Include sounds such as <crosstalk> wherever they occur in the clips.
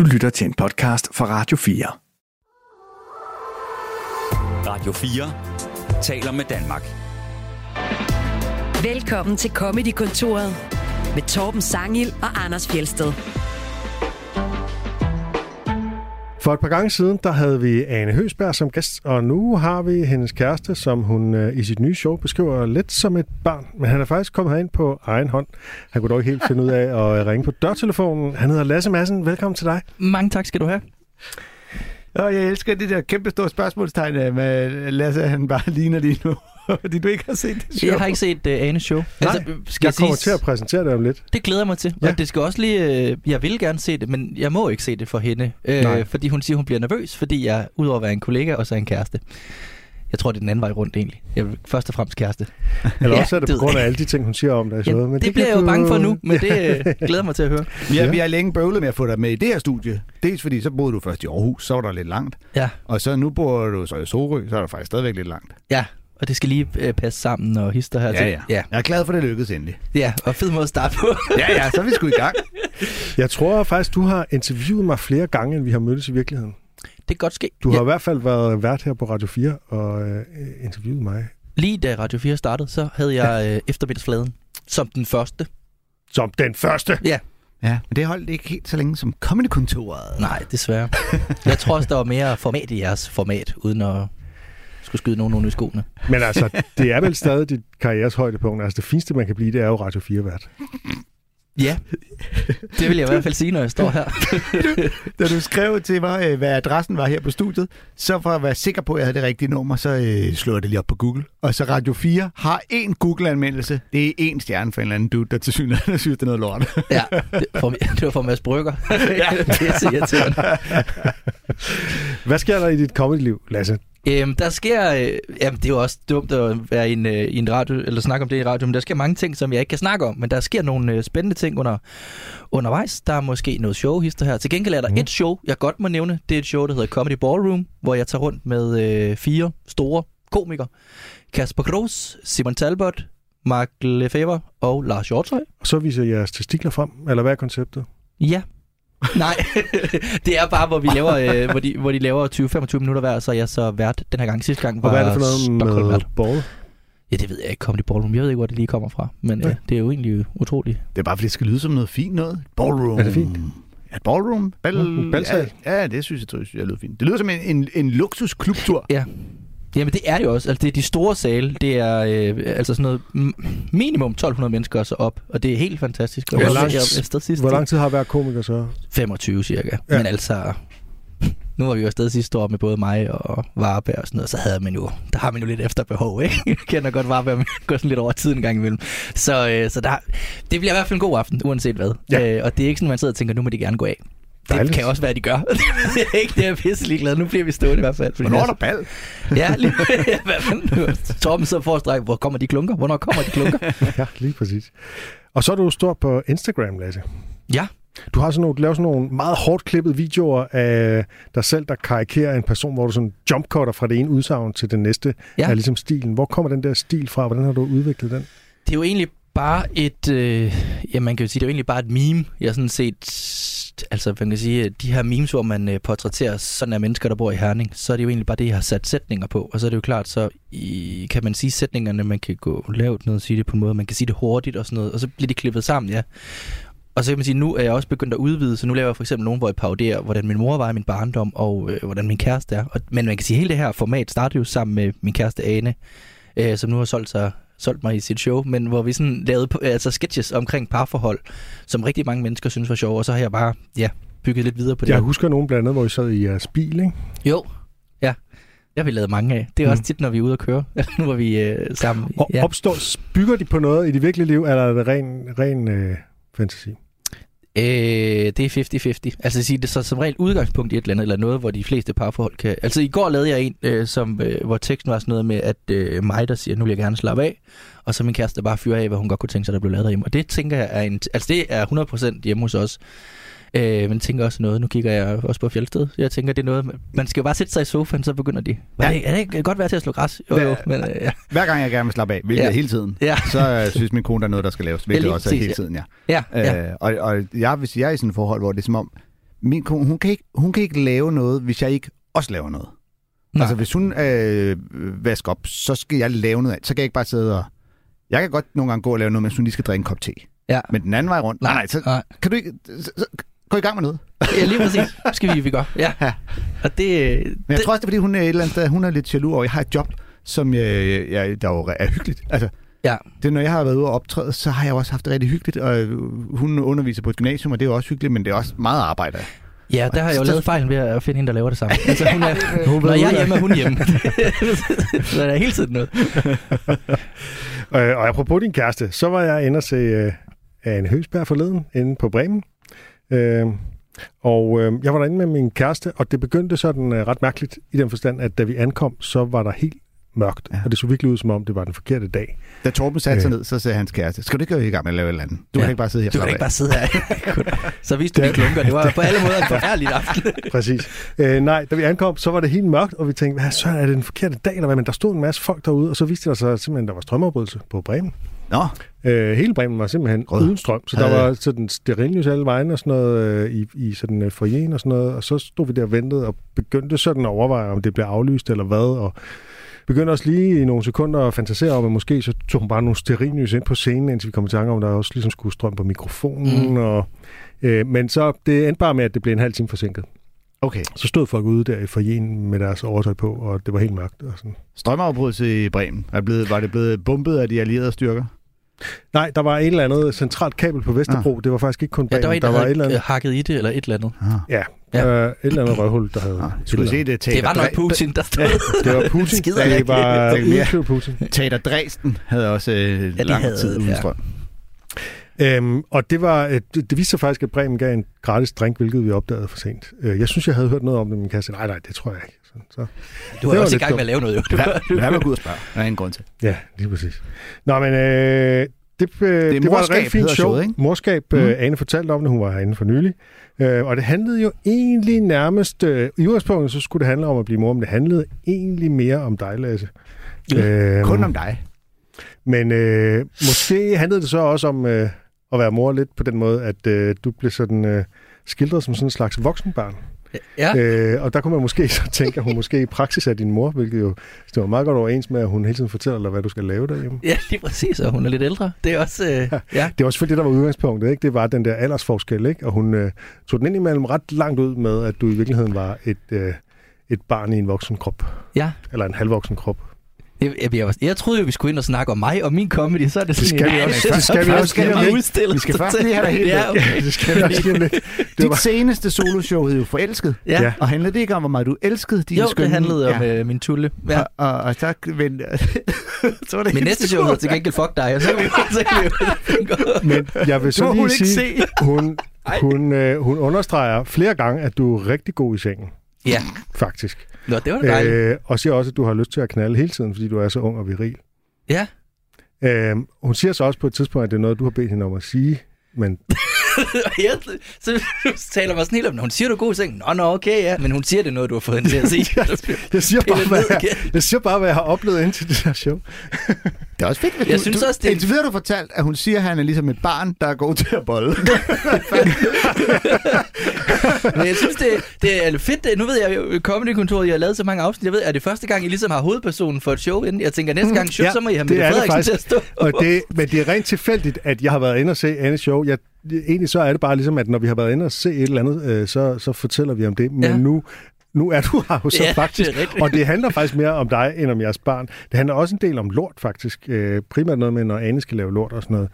Du lytter til en podcast fra Radio 4. Radio 4 taler med Danmark. Velkommen til Comedy-kontoret med Torben Sangil og Anders Fjelsted. For et par gange siden, der havde vi Ane Høsberg som gæst, og nu har vi hendes kæreste, som hun øh, i sit nye show beskriver lidt som et barn. Men han er faktisk kommet herind på egen hånd. Han kunne dog ikke helt finde ud af at ringe på dørtelefonen. Han hedder Lasse Madsen. Velkommen til dig. Mange tak skal du have. Og jeg elsker det der kæmpe store spørgsmålstegn øh, med Lasse, han bare ligner lige nu. <laughs> Fordi du ikke har set det show. Jeg har ikke set uh, Anes show. Nej, altså, skal jeg kommer sige, til at præsentere det om lidt. Det glæder mig til. Ja. Og det skal også lige... Uh, jeg vil gerne se det, men jeg må ikke se det for hende. Uh, fordi hun siger, hun bliver nervøs, fordi jeg udover at være en kollega, også er en kæreste. Jeg tror, det er den anden vej rundt egentlig. Jeg vil først og fremmest kæreste. Eller <laughs> også er det på grund af alle de ting, hun siger om dig. Ja, men det, det bliver jeg jo bange for nu, men <laughs> det uh, glæder mig til at høre. Ja, ja, vi har længe bøvlet med at få dig med i det her studie. Dels fordi, så boede du først i Aarhus, så var der lidt langt. Ja. Og så nu bor du så i Sorø, så er der faktisk stadigvæk lidt langt. Ja, og det skal lige øh, passe sammen og hister her ja, til. Ja. ja. Jeg er glad for, at det lykkedes endelig. Ja, og fed måde at starte på. <laughs> ja, ja, så er vi sgu i gang. Jeg tror faktisk, du har interviewet mig flere gange, end vi har mødtes i virkeligheden. Det kan godt ske. Du har ja. i hvert fald været vært her på Radio 4 og øh, interviewet mig. Lige da Radio 4 startede, så havde jeg øh, eftermiddagsfladen som den første. Som den første? Ja. Ja, men det holdt ikke helt så længe som Comedy-kontoret. Nej, desværre. jeg tror også, der var mere format i jeres format, uden at skulle skyde nogen under i skoene. Men altså, <laughs> det er vel stadig dit karrieres højdepunkt. Altså, det fineste, man kan blive, det er jo Radio 4-vært. Ja, det vil jeg i hvert fald sige, når jeg står her. <laughs> da du skrev til mig, øh, hvad adressen var her på studiet, så for at være sikker på, at jeg havde det rigtige nummer, så øh, slår jeg det lige op på Google. Og så Radio 4 har én Google-anmeldelse. Det er én stjerne for en eller anden dude, der til synligheden synes, det er noget lort. <laughs> ja, det, for, det var for Mads Brygger. ja. det er så irriterende. Hvad sker der i dit comedy-liv, Lasse? Øhm, der sker, øh, jamen det er jo også dumt at være i en, øh, i en radio, eller snakke om det i radio, men der sker mange ting, som jeg ikke kan snakke om, men der sker nogle øh, spændende ting under, undervejs. Der er måske noget showhister her. Til gengæld er der mm. et show, jeg godt må nævne. Det er et show, der hedder Comedy Ballroom, hvor jeg tager rundt med øh, fire store komikere. Kasper Gros, Simon Talbot, Mark Lefebvre og Lars Hjortøj. Og så viser jeg jeres testikler frem, eller hvad er konceptet? Ja, Nej, <laughs> det er bare, hvor, vi <laughs> laver, øh, hvor, de, hvor de laver 20-25 minutter hver, så jeg så vært den her gang. Sidste gang var Og hvad er det for noget med ball? Ja, det ved jeg ikke. Comedy Ballroom. Jeg ved ikke, hvor det lige kommer fra. Men ja. øh, det er jo egentlig utroligt. Det er bare, fordi det skal lyde som noget fint noget. Ballroom. Er det fint? Ja, ballroom. Ball... Ja, ja, det synes jeg, synes jeg lyder fint. Det lyder som en, en, en luksusklubtur. Ja. Jamen det er det jo også. Altså det er de store sale. Det er øh, altså sådan noget minimum 1200 mennesker så op. Og det er helt fantastisk. Hvor, lang, jeg, hvor lang tid har hver komiker så? 25 cirka. Ja. Men altså... Nu var vi jo afsted sidste år med både mig og Varberg og sådan noget, så havde man jo, der har man jo lidt efterbehov, ikke? <laughs> Jeg kender godt Varberg, men går sådan lidt over tiden en gang imellem. Så, øh, så der, det bliver i hvert fald en god aften, uanset hvad. Ja. Øh, og det er ikke sådan, man sidder og tænker, nu må de gerne gå af. Dejligt. Det kan også være, at de gør. <laughs> det er ikke det, jeg er pisse glad. Nu bliver vi stående i hvert fald. Hvornår er der bal? <laughs> ja, lige, <laughs> hvad fanden? Torben så forstræk, hvor kommer de klunker? Hvornår kommer de klunker? ja, lige præcis. Og så er du stor på Instagram, Lasse. Ja. Du har sådan nogle, lavet sådan nogle meget hårdt klippede videoer af dig selv, der karikerer en person, hvor du sådan jumpcutter fra det ene udsagn til det næste, ja. er ligesom stilen. Hvor kommer den der stil fra? Hvordan har du udviklet den? Det er jo egentlig bare et, øh, ja, man kan jo sige, det er jo egentlig bare et meme, jeg sådan set altså man kan sige, de her memes, hvor man øh, portrætterer sådan af mennesker, der bor i Herning, så er det jo egentlig bare det, jeg har sat sætninger på. Og så er det jo klart, så i, kan man sige sætningerne, man kan gå lavt ned og sige det på en måde, man kan sige det hurtigt og sådan noget, og så bliver de klippet sammen, ja. Og så kan man sige, nu er jeg også begyndt at udvide, så nu laver jeg for eksempel nogen, hvor jeg paroderer, hvordan min mor var i min barndom, og øh, hvordan min kæreste er. Og, men man kan sige, at hele det her format startede jo sammen med min kæreste Ane, øh, som nu har solgt sig solgt mig i sit show, men hvor vi sådan lavede altså sketches omkring parforhold, som rigtig mange mennesker synes var sjove, og så har jeg bare, ja, bygget lidt videre på det. Jeg husker nogen blandt andet, hvor I sad i jeres bil, ikke? Jo, ja. Det har vi lavet mange af. Det er mm. også tit, når vi er ude at køre. <laughs> nu var vi øh, sammen. Og ja. opstår, bygger de på noget i det virkelige liv, eller er det ren, ren øh, fantasi? Øh, det er 50-50. Altså sige, det er så som regel udgangspunkt i et eller andet, eller noget, hvor de fleste parforhold kan... Altså i går lavede jeg en, øh, som, øh, hvor teksten var sådan noget med, at øh, mig, der siger, nu vil jeg gerne slappe af, og så min kæreste bare fyrer af, hvad hun godt kunne tænke sig, der blev lavet derhjemme. Og det tænker jeg er en... Altså det er 100% hjemme hos os. Øh, men tænker også noget, nu kigger jeg også på Fjeldsted. Jeg tænker, det er noget, man skal jo bare sætte sig i sofaen, så begynder de. Ja. Er, det, er det ikke godt være til at slå græs? Jo, jo, men, øh, ja. Hver gang jeg gerne vil slappe af, hvilket ja. er hele tiden, ja. så uh, synes min kone, der er noget, der skal laves, hvilket ja, også er hele tiden, ja. ja, ja. Øh, og, og jeg, hvis jeg er i sådan et forhold, hvor det er som om, min kone, hun kan, ikke, hun kan ikke lave noget, hvis jeg ikke også laver noget. Nej. Altså, hvis hun øh, vasker op, så skal jeg lave noget af. Så kan jeg ikke bare sidde og... Jeg kan godt nogle gange gå og lave noget, mens hun lige skal drikke en kop te. Ja. Men den anden vej rundt... Nej, nej, så Nej. kan du ikke... Så, så, gå i gang med noget. Ja, lige præcis. Skal vi, vi gøre. Ja. Ja. Og det, Men jeg det, tror også, det er, fordi hun er et eller andet sted, hun er lidt jaloux over. Jeg har et job, som jeg, jeg, der jo er hyggeligt. Altså, Ja. det når jeg har været ude og optræde, så har jeg også haft det rigtig hyggeligt. Og øh, hun underviser på et gymnasium, og det er jo også hyggeligt, men det er også meget arbejde. ja, der har jeg jo lavet fejlen ved at finde hende, der laver det samme. Altså, hun er, <laughs> Hun når jeg er hjemme, er hun hjemme. <laughs> så der er hele tiden noget. <laughs> Øh, og apropos din kæreste, så var jeg inde og se øh, Anne Høgsberg forleden inde på Bremen. Øh, og øh, jeg var derinde med min kæreste, og det begyndte sådan øh, ret mærkeligt i den forstand, at da vi ankom, så var der helt mørkt. Ja. Og det så virkelig ud, som om det var den forkerte dag. Da Torben satte sig Øh. ned, så sagde hans kæreste, skal du ikke gå i gang med at lave et eller andet? Du Ja. kan ikke bare sidde her Du kan ikke af." bare sidde her. <laughs> så viste du de klunker. Det var <laughs> på alle måder en forfærdelig aften. <laughs> Præcis. Øh, nej, da vi ankom, så var det helt mørkt, og vi tænkte, hvad så er det den forkerte dag, eller hvad? Men der stod en masse folk derude, og så viste det sig simpelthen, at der var strømafbrydelse på Bremen. Nå, Øh, hele Bremen var simpelthen Rød. uden strøm, så der Havde- var sådan stearinlys alle vegne og sådan noget øh, i, i sådan øh, foyeren og sådan noget, og så stod vi der og ventede og begyndte sådan at overveje, om det blev aflyst eller hvad, og begyndte også lige i nogle sekunder at fantasere om, at måske så tog hun bare nogle stearinlys ind på scenen, indtil vi kom i tanke om, at der også ligesom skulle strøm på mikrofonen, Mm. og, øh, men så det endte bare med, at det blev en halv time forsinket. okay. Så stod folk ude der i foyeren med deres overtøj på, og det var helt mørkt. Og sådan. Strømafbrydelse i Bremen. Er blevet, var det blevet bumpet af de allierede styrker? Nej, der var et eller andet centralt kabel på Vesterbro. Det var faktisk ikke kun Ja, Bremen. der var en, der, der var et eller andet, hakket i det, eller et eller andet. Ah. ja, Ja. ja. Øh, et eller andet røvhul, der havde... Ah, skulle se det Tater Det var nok Putin, der stod. <laughs> Det var Putin. Skider det var udskrivet Putin. Tater Dresden havde også øh, de lang havde, tid uden ja. strøm. Øhm, og det var øh, det, det viste sig faktisk, at Bremen gav en gratis drink, hvilket vi opdagede for sent. Øh, jeg synes, jeg havde hørt noget om det, men kan jeg sige, nej, nej, det tror jeg ikke. Så, så, Du var også i gang med at lave noget, jo. Med at gå ud og spørge? Der er ingen grund til. ja, lige præcis. Nå, men øh, det, øh, det, det var et rigtig fint show. showet, ikke? Morskab, Mm. øh, Ane fortalte om det, hun var herinde for nylig. Øh, og det handlede jo egentlig nærmest... Øh, I udgangspunktet, så skulle det handle om at blive mor, men det handlede egentlig mere om dig, Lasse. Øhm, Kun om dig. Men øh, måske handlede det så også om øh, at være mor lidt på den måde, at øh, du blev sådan øh, skildret som sådan en slags voksenbarn. Ja. Øh, og der kunne man måske så tænke, at hun måske i praksis er din mor, hvilket jo var meget godt overens med, at hun hele tiden fortæller dig, hvad du skal lave derhjemme. ja, lige præcis, og hun er lidt ældre. Det er også, øh, ja. Det var selvfølgelig det, der var udgangspunktet. Ikke? Det var den der aldersforskel, ikke? og hun øh, tog den ind imellem ret langt ud med, at du i virkeligheden var et, øh, et barn i en voksen krop. ja. Eller en halvvoksen krop. Jeg, jeg, jeg, jeg troede jo, vi skulle ind og snakke om mig og min comedy, så er det sådan skal en- vi også. Det skal vi så også. skal Skal vi vi- udstille vi skal først lige have dig helt Ja, okay. det skal vi også lidt. Det Dit var, seneste soloshow hed jo Forelsket. Ja. Og handlede det ikke om, hvor meget du elskede dine Jo, skønne... det handlede om ja. øh, min tulle. Ja. Og, og, og så, men, <laughs> så var det Min helt næste show hedder til gengæld Fuck dig, og så kan vi, jo men jeg vil <laughs> Det så lige sige, <laughs> hun, hun, øh, hun understreger flere gange, at du er rigtig god i sengen, Ja, faktisk. Nå, det var da dejligt. Øh, og siger også, at du har lyst til at knalde hele tiden, fordi du er så ung og viril. Ja. Øh, hun siger så også på et tidspunkt, at det er noget, du har bedt hende om at sige, men <laughs> så taler mig sådan helt om, hun siger, du er god i sengen. Nå, nå, okay, ja. Men hun siger, det er noget, du har fået hende til at sige. <laughs> jeg siger, bare, hvad jeg, jeg siger bare, hvad jeg har oplevet indtil det her show. <laughs> Det er også fedt, Jeg du, synes du, også, det Indtil videre du fortalt, at hun siger, at han er ligesom et barn, der er god til at bolle. <laughs> Men jeg synes, det, det er fedt. Nu ved jeg jo, Comedy-kontoret, jeg har lavet så mange afsnit. Jeg ved, er det første gang, I ligesom har hovedpersonen for et show inden? Jeg tænker, næste gang show, Ja, så må I have det Mette er Frederiksen til at stå. Og det, men det er rent tilfældigt, at jeg har været inde og se Annes show. Jeg, egentlig så er det bare ligesom, at når vi har været inde og se et eller andet, øh, så, så fortæller vi om det. Men Ja. nu, nu er du her jo så Ja, faktisk. det og det handler faktisk mere om dig, end om jeres barn. Det handler også en del om lort, faktisk. Øh, primært noget med, når Anne skal lave lort og sådan noget.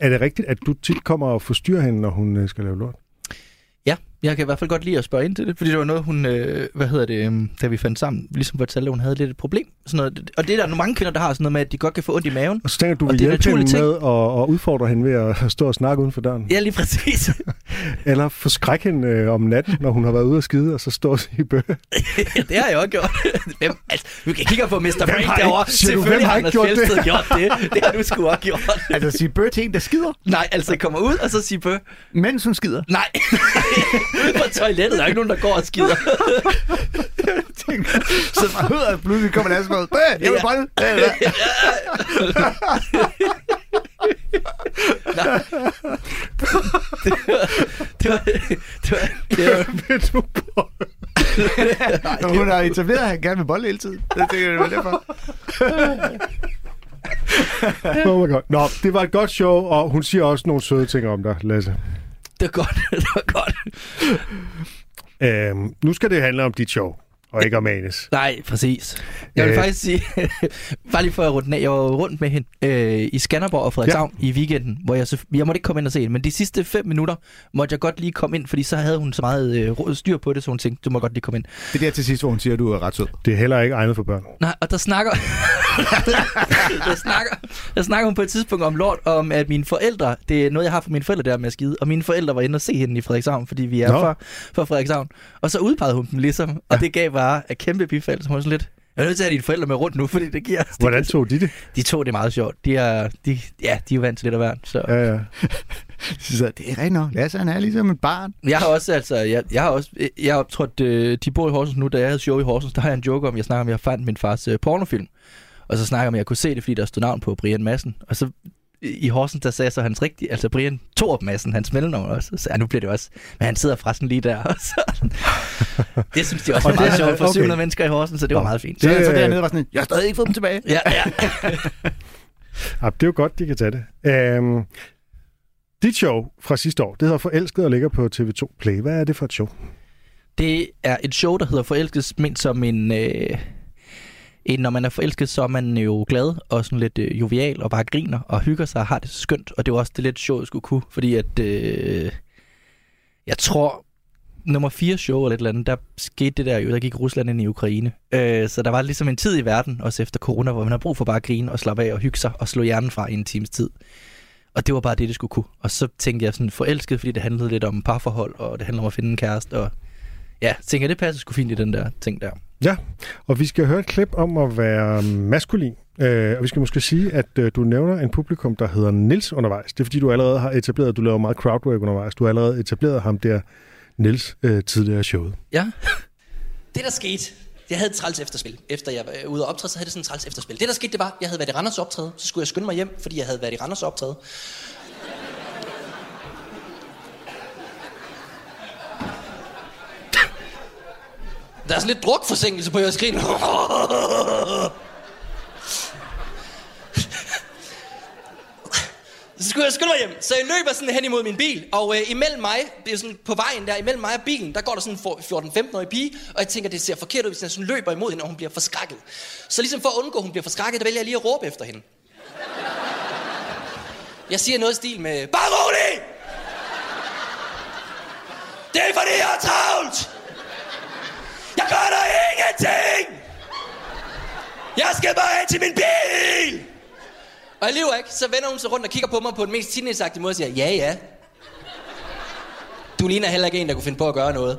Er det rigtigt, at du tit kommer og forstyrrer hende, når hun øh, skal lave lort? Ja, jeg kan i hvert fald godt lide at spørge ind til det, fordi det var noget, hun, øh, hvad hedder det, øh, da vi fandt sammen, ligesom fortalte, at hun havde lidt et problem. Sådan noget. Og det er der nogle mange kvinder, der har sådan noget med, at de godt kan få ondt i maven. Og så tænker du, Og vil det er hjælpe hende naturlige med at, at udfordre hende ved at stå og snakke uden for døren? Ja, lige præcis. <laughs> Eller forskrække hende øh, om natten, når hun har været ude at skide, og så står og sige bøh. <laughs> ja, det har jeg også gjort. Hvem, altså, vi kan kigge på Mr. har Frank derovre. du, hvem Selvfølgelig har Anders gjort det? Gjort det. Det har du sgu også gjort. <laughs> altså sige bøh til en, der skider, Nej, altså kommer ud, og så sige bøh. mens hun skider. Nej, ude på toilettet, der er ikke nogen, der går og skider. <laughs> så fra høret pludselig kommer der sådan noget. Bøh, jeg vil bolle. Ja, ja. <laughs> det var, det var, det var, Vil du på? Når hun har etableret, at han gerne vil bolle hele tiden. Det tænker jeg, det var derfor. Oh my God. Nå, det var et godt show, og hun siger også nogle søde ting om dig, Lasse det er godt. <laughs> Det er godt. Øhm, nu skal det handle om dit show, og ikke om Anes. Nej, præcis. Jeg vil Øh. faktisk sige, <laughs> bare lige for at runde den af, jeg var rundt med hende øh, i Skanderborg og Frederikshavn ja. i weekenden, hvor jeg, så, jeg måtte ikke komme ind og se hende, men de sidste fem minutter måtte jeg godt lige komme ind, fordi så havde hun så meget øh, råd- styr på det, så hun tænkte, du må godt lige komme ind. Det er der til sidst, hvor hun siger, at du er ret sød. Det er heller ikke egnet for børn. Nej, og der snakker, <laughs> der snakker, der snakker hun på et tidspunkt om lort, om at mine forældre, det er noget, jeg har fra mine forældre der med at skide, og mine forældre var inde og se hende i Frederikshavn, fordi vi er fra, fra Frederikshavn. Og så udpegede hun dem ligesom, og ja. det gav bare et kæmpe bifald, så hun sådan lidt, jeg er nødt til at have dine forældre med rundt nu, fordi det giver... Det Hvordan tog de det? De to det er meget sjovt. De er, de, ja, de er vant til lidt af hvert. Så. Ja, ja. <laughs> Så det er rigtigt nok. Lasse, han er ligesom et barn. Jeg har også, altså, jeg, jeg har også, jeg har optrådt, øh, de bor i Horsens nu, da jeg havde show i Horsens, der har jeg en joke om, jeg snakker om, at jeg fandt min fars øh, pornofilm. Og så snakker jeg om, at jeg kunne se det, fordi der stod navn på Brian Madsen. Og så i Horsens, der sagde så hans rigtige, altså Brian Torup Madsen, hans mellemnavn også. Så jeg, nu bliver det også, men han sidder forresten lige der. <laughs> Og så, det synes de også var meget sjovt for okay. 700 mennesker i Horsens, så det var meget fint. Så Det- det, så dernede var sådan, jeg har stadig ikke fået dem tilbage. Ja, ja. <laughs> ja. Det er jo godt, de kan tage det. Øhm, dit show fra sidste år, det hedder Forelsket og ligger på TV2 Play. Hvad er det for et show? Det er et show, der hedder Forelsket, ment som en... Øh, end når man er forelsket, så er man jo glad og sådan lidt øh, jovial og bare griner og hygger sig og har det skønt. Og det var også det lidt jeg skulle kunne, fordi at... Øh, jeg tror, nummer fire show eller et eller andet, der skete det der jo, der gik Rusland ind i Ukraine. Øh, så der var ligesom en tid i verden, også efter corona, hvor man har brug for bare at grine og slappe af og hygge sig og slå hjernen fra i en times tid. Og det var bare det, det skulle kunne. Og så tænkte jeg sådan forelsket, fordi det handlede lidt om parforhold, og det handler om at finde en kæreste, og ja, tænker jeg, det passer sgu fint i den der ting der. Ja, og vi skal høre et klip om at være maskulin. Øh, og vi skal måske sige, at øh, du nævner en publikum, der hedder Nils undervejs. Det er fordi, du allerede har etableret, du laver meget crowdwork undervejs. Du har allerede etableret ham der, Nils, øh, tidligere i showet. Ja, <laughs> Det der skete, jeg havde et træls efterspil. Efter jeg var ude og optræde, så havde det sådan et træls efterspil. Det der skete, det var, jeg havde været i Randers optræde, så skulle jeg skynde mig hjem, fordi jeg havde været i Randers optræde. Der er sådan lidt drukforsinkelse på jeres skrin. Så skulle jeg skynde mig hjem. Så jeg løber sådan hen imod min bil, og øh, imellem mig, det er sådan på vejen der, imellem mig og bilen, der går der sådan en 14-15-årig pige, og jeg tænker, det ser forkert ud, hvis jeg sådan løber imod hende, og hun bliver forskrækket. Så ligesom for at undgå, at hun bliver forskrækket, der vælger jeg lige at råbe efter hende. Jeg siger noget i stil med, bare rolig! Det er fordi, jeg er travlt! Jeg gør der ingenting! Jeg skal bare hen til min bil! Og jeg lever ikke, så vender hun sig rundt og kigger på mig på den mest teenageagtige måde og siger, ja ja. Du ligner heller ikke en, der kunne finde på at gøre noget.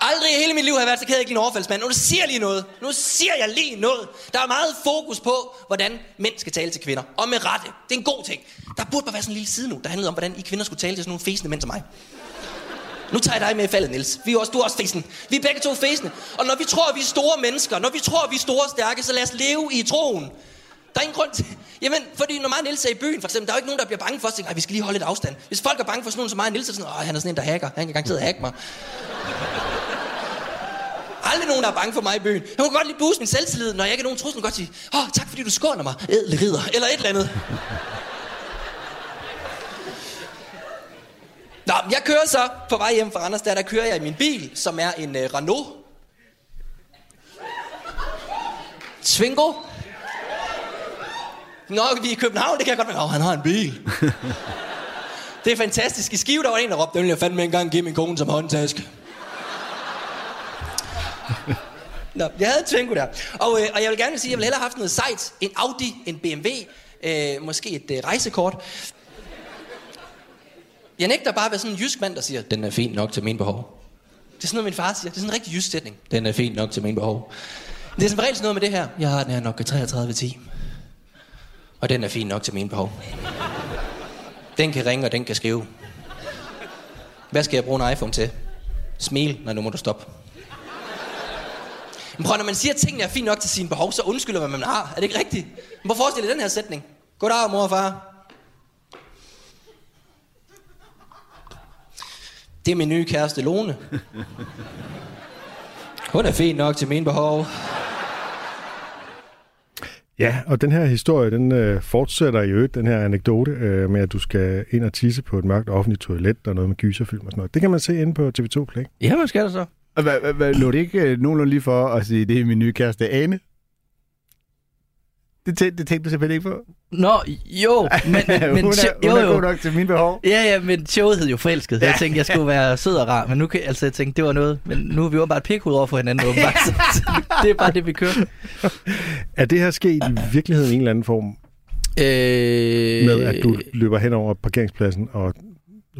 Aldrig i hele mit liv har jeg været så ked af, at en overfaldsmand. Nu siger jeg lige noget. Nu siger jeg lige noget. Der er meget fokus på, hvordan mænd skal tale til kvinder. Og med rette. Det er en god ting. Der burde bare være sådan en lille side nu, der handlede om, hvordan I kvinder skulle tale til sådan nogle fæsende mænd som mig. Nu tager jeg dig med i faldet, Niels. Vi er også, du er også fæsende. Vi er begge to fæsende. Og når vi tror, at vi er store mennesker, når vi tror, at vi er store og stærke, så lad os leve i troen. Der er ingen grund til... Jamen, fordi når mig og Niels er i byen, for eksempel, der er jo ikke nogen, der bliver bange for os. Tænker, "Ej, vi skal lige holde lidt afstand. Hvis folk er bange for sådan nogen som mig og Niels, så er sådan, Åh, han er sådan en, der hacker. Han kan garanteret <laughs> hacke mig. Aldrig nogen, der er bange for mig i byen. Jeg kan godt lige booste min selvtillid, når jeg ikke er nogen trussel. Godt sige, åh, tak fordi du skåner mig, ædle ridder, eller et eller andet. Men jeg kører så på vej hjem fra Randers, der, der kører jeg i min bil, som er en uh, Renault. Twingo. Nå, vi er i København, det kan jeg godt være. Åh, han har en bil. <laughs> det er fantastisk. I Skive, der var en, der råbte, den vil jeg fandme engang give min kone som håndtaske. Nå, jeg havde Twingo der. Og, øh, og jeg vil gerne sige, at jeg ville hellere have haft noget sejt. En Audi, en BMW, øh, måske et øh, rejsekort. Jeg nægter bare at være sådan en jysk mand, der siger, den er fin nok til min behov. Det er sådan noget, min far siger. Det er sådan en rigtig jysk sætning. Den er fin nok til min behov. Det er som regel sådan noget med det her. Jeg har den her nok 3310. Og den er fin nok til min behov. Den kan ringe, og den kan skrive. Hvad skal jeg bruge en iPhone til? Smil, når nu må du stoppe. Men prøv, når man siger, at tingene er fint nok til sine behov, så undskylder man, hvad man har. Er det ikke rigtigt? Men prøv at forestille dig den her sætning. Goddag, mor og far. Det er min nye kæreste Lone. Hun er fin nok til mine behov. Ja, og den her historie, den øh, fortsætter i øvrigt, den her anekdote øh, med, at du skal ind og tisse på et mørkt offentligt toilet og noget med gyserfilm og sådan noget. Det kan man se inde på TV2 Play. Ja, hvad skal der så? Og Hvad, hvad, hvad, lå det ikke øh, nogenlunde lige for at sige, det er min nye kæreste Ane? Det, tæ- det tænkte du selvfølgelig ikke på. Nå, jo, men, <laughs> men, men hun er, hun jo, er god nok til mine behov. Ja, ja, men showet hed jo forelsket. Jeg tænkte, jeg skulle være sød og rar, men nu kan, altså, jeg tænkte, det var noget. Men nu er vi jo bare et pikhoved over for hinanden, åbenbart. <laughs> Så det er bare det, vi kører. Er det her sket i virkeligheden i en eller anden form Øh, med, at du løber hen over parkeringspladsen og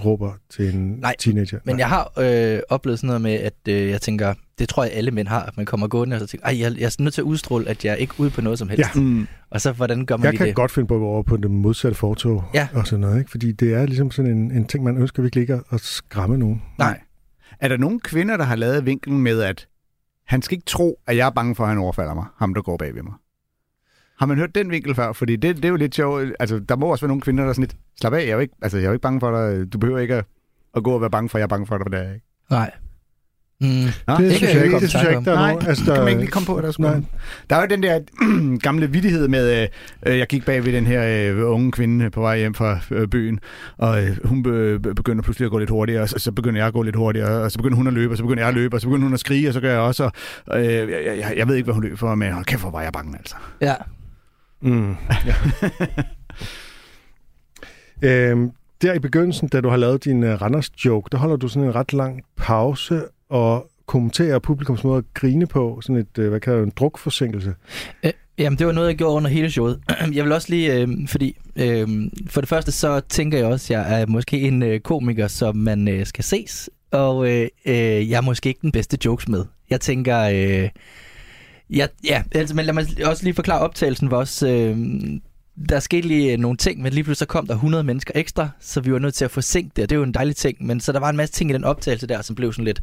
råber til en Nej, teenager? Men jeg har øh, oplevet sådan noget med, at øh, jeg tænker, det tror jeg alle mænd har, at man kommer gående og så tænker, ej, jeg, jeg er nødt til at udstråle, at jeg er ikke ude på noget som helst. Ja. Mm. Og så, hvordan gør man Jeg lige kan det? godt finde på at gå over på det modsatte fortog Ja. og sådan noget, ikke? fordi det er ligesom sådan en, en ting, man ønsker virkelig ikke at, at skræmme nogen. Nej. Er der nogle kvinder, der har lavet vinklen med, at han skal ikke tro, at jeg er bange for, at han overfalder mig, ham der går bag ved mig? Har man hørt den vinkel før? Fordi det, det er jo lidt sjovt. Altså, der må også være nogle kvinder, der er sådan lidt, slap af, jeg er jo ikke, altså, jeg er jo ikke bange for dig. Du behøver ikke at, at gå og være bange for, at jeg er bange for dig, for det er ikke. Nej. Mm. Nå, Det, synes jeg ikke, det synes jeg ikke, der er Nej, nogen. Altså, der, kan man ikke lige komme på, der skulle. Der er jo den der <clears throat> gamle vidighed med, øh, øh, jeg gik bag ved den her øh, unge kvinde på vej hjem fra øh, byen, og øh, hun be, be, begynder pludselig at gå lidt hurtigere, og så, så begynder jeg at gå lidt hurtigere, og så begynder hun at løbe, og så begynder jeg at løbe, og så begynder hun at skrige, og så gør jeg også, og øh, jeg, jeg, jeg ved ikke, hvad hun løber for, men hold kæft, hvor var jeg bange, altså. Ja. Mm. Ja. <laughs> øhm, der i begyndelsen, da du har lavet din uh, Randers joke, der holder du sådan en ret lang pause og kommenterer publikums måde at grine på, sådan et, uh, hvad kalder du, en drukforsinkelse. Øh, Jamen, det var noget, jeg gjorde under hele showet. <clears throat> Jeg vil også lige, øh, fordi øh, for det første, så tænker jeg også, at jeg er måske en øh, komiker, som man øh, skal ses, og øh, øh, jeg er måske ikke den bedste jokes med. Jeg tænker, øh, ja, ja, altså, men lad mig også lige forklare optagelsen var også, øh, der skete lige øh, nogle ting, men lige pludselig så kom der 100 mennesker ekstra, så vi var nødt til at forsinke det, og det er jo en dejlig ting, men så der var en masse ting i den optagelse der, som blev sådan lidt,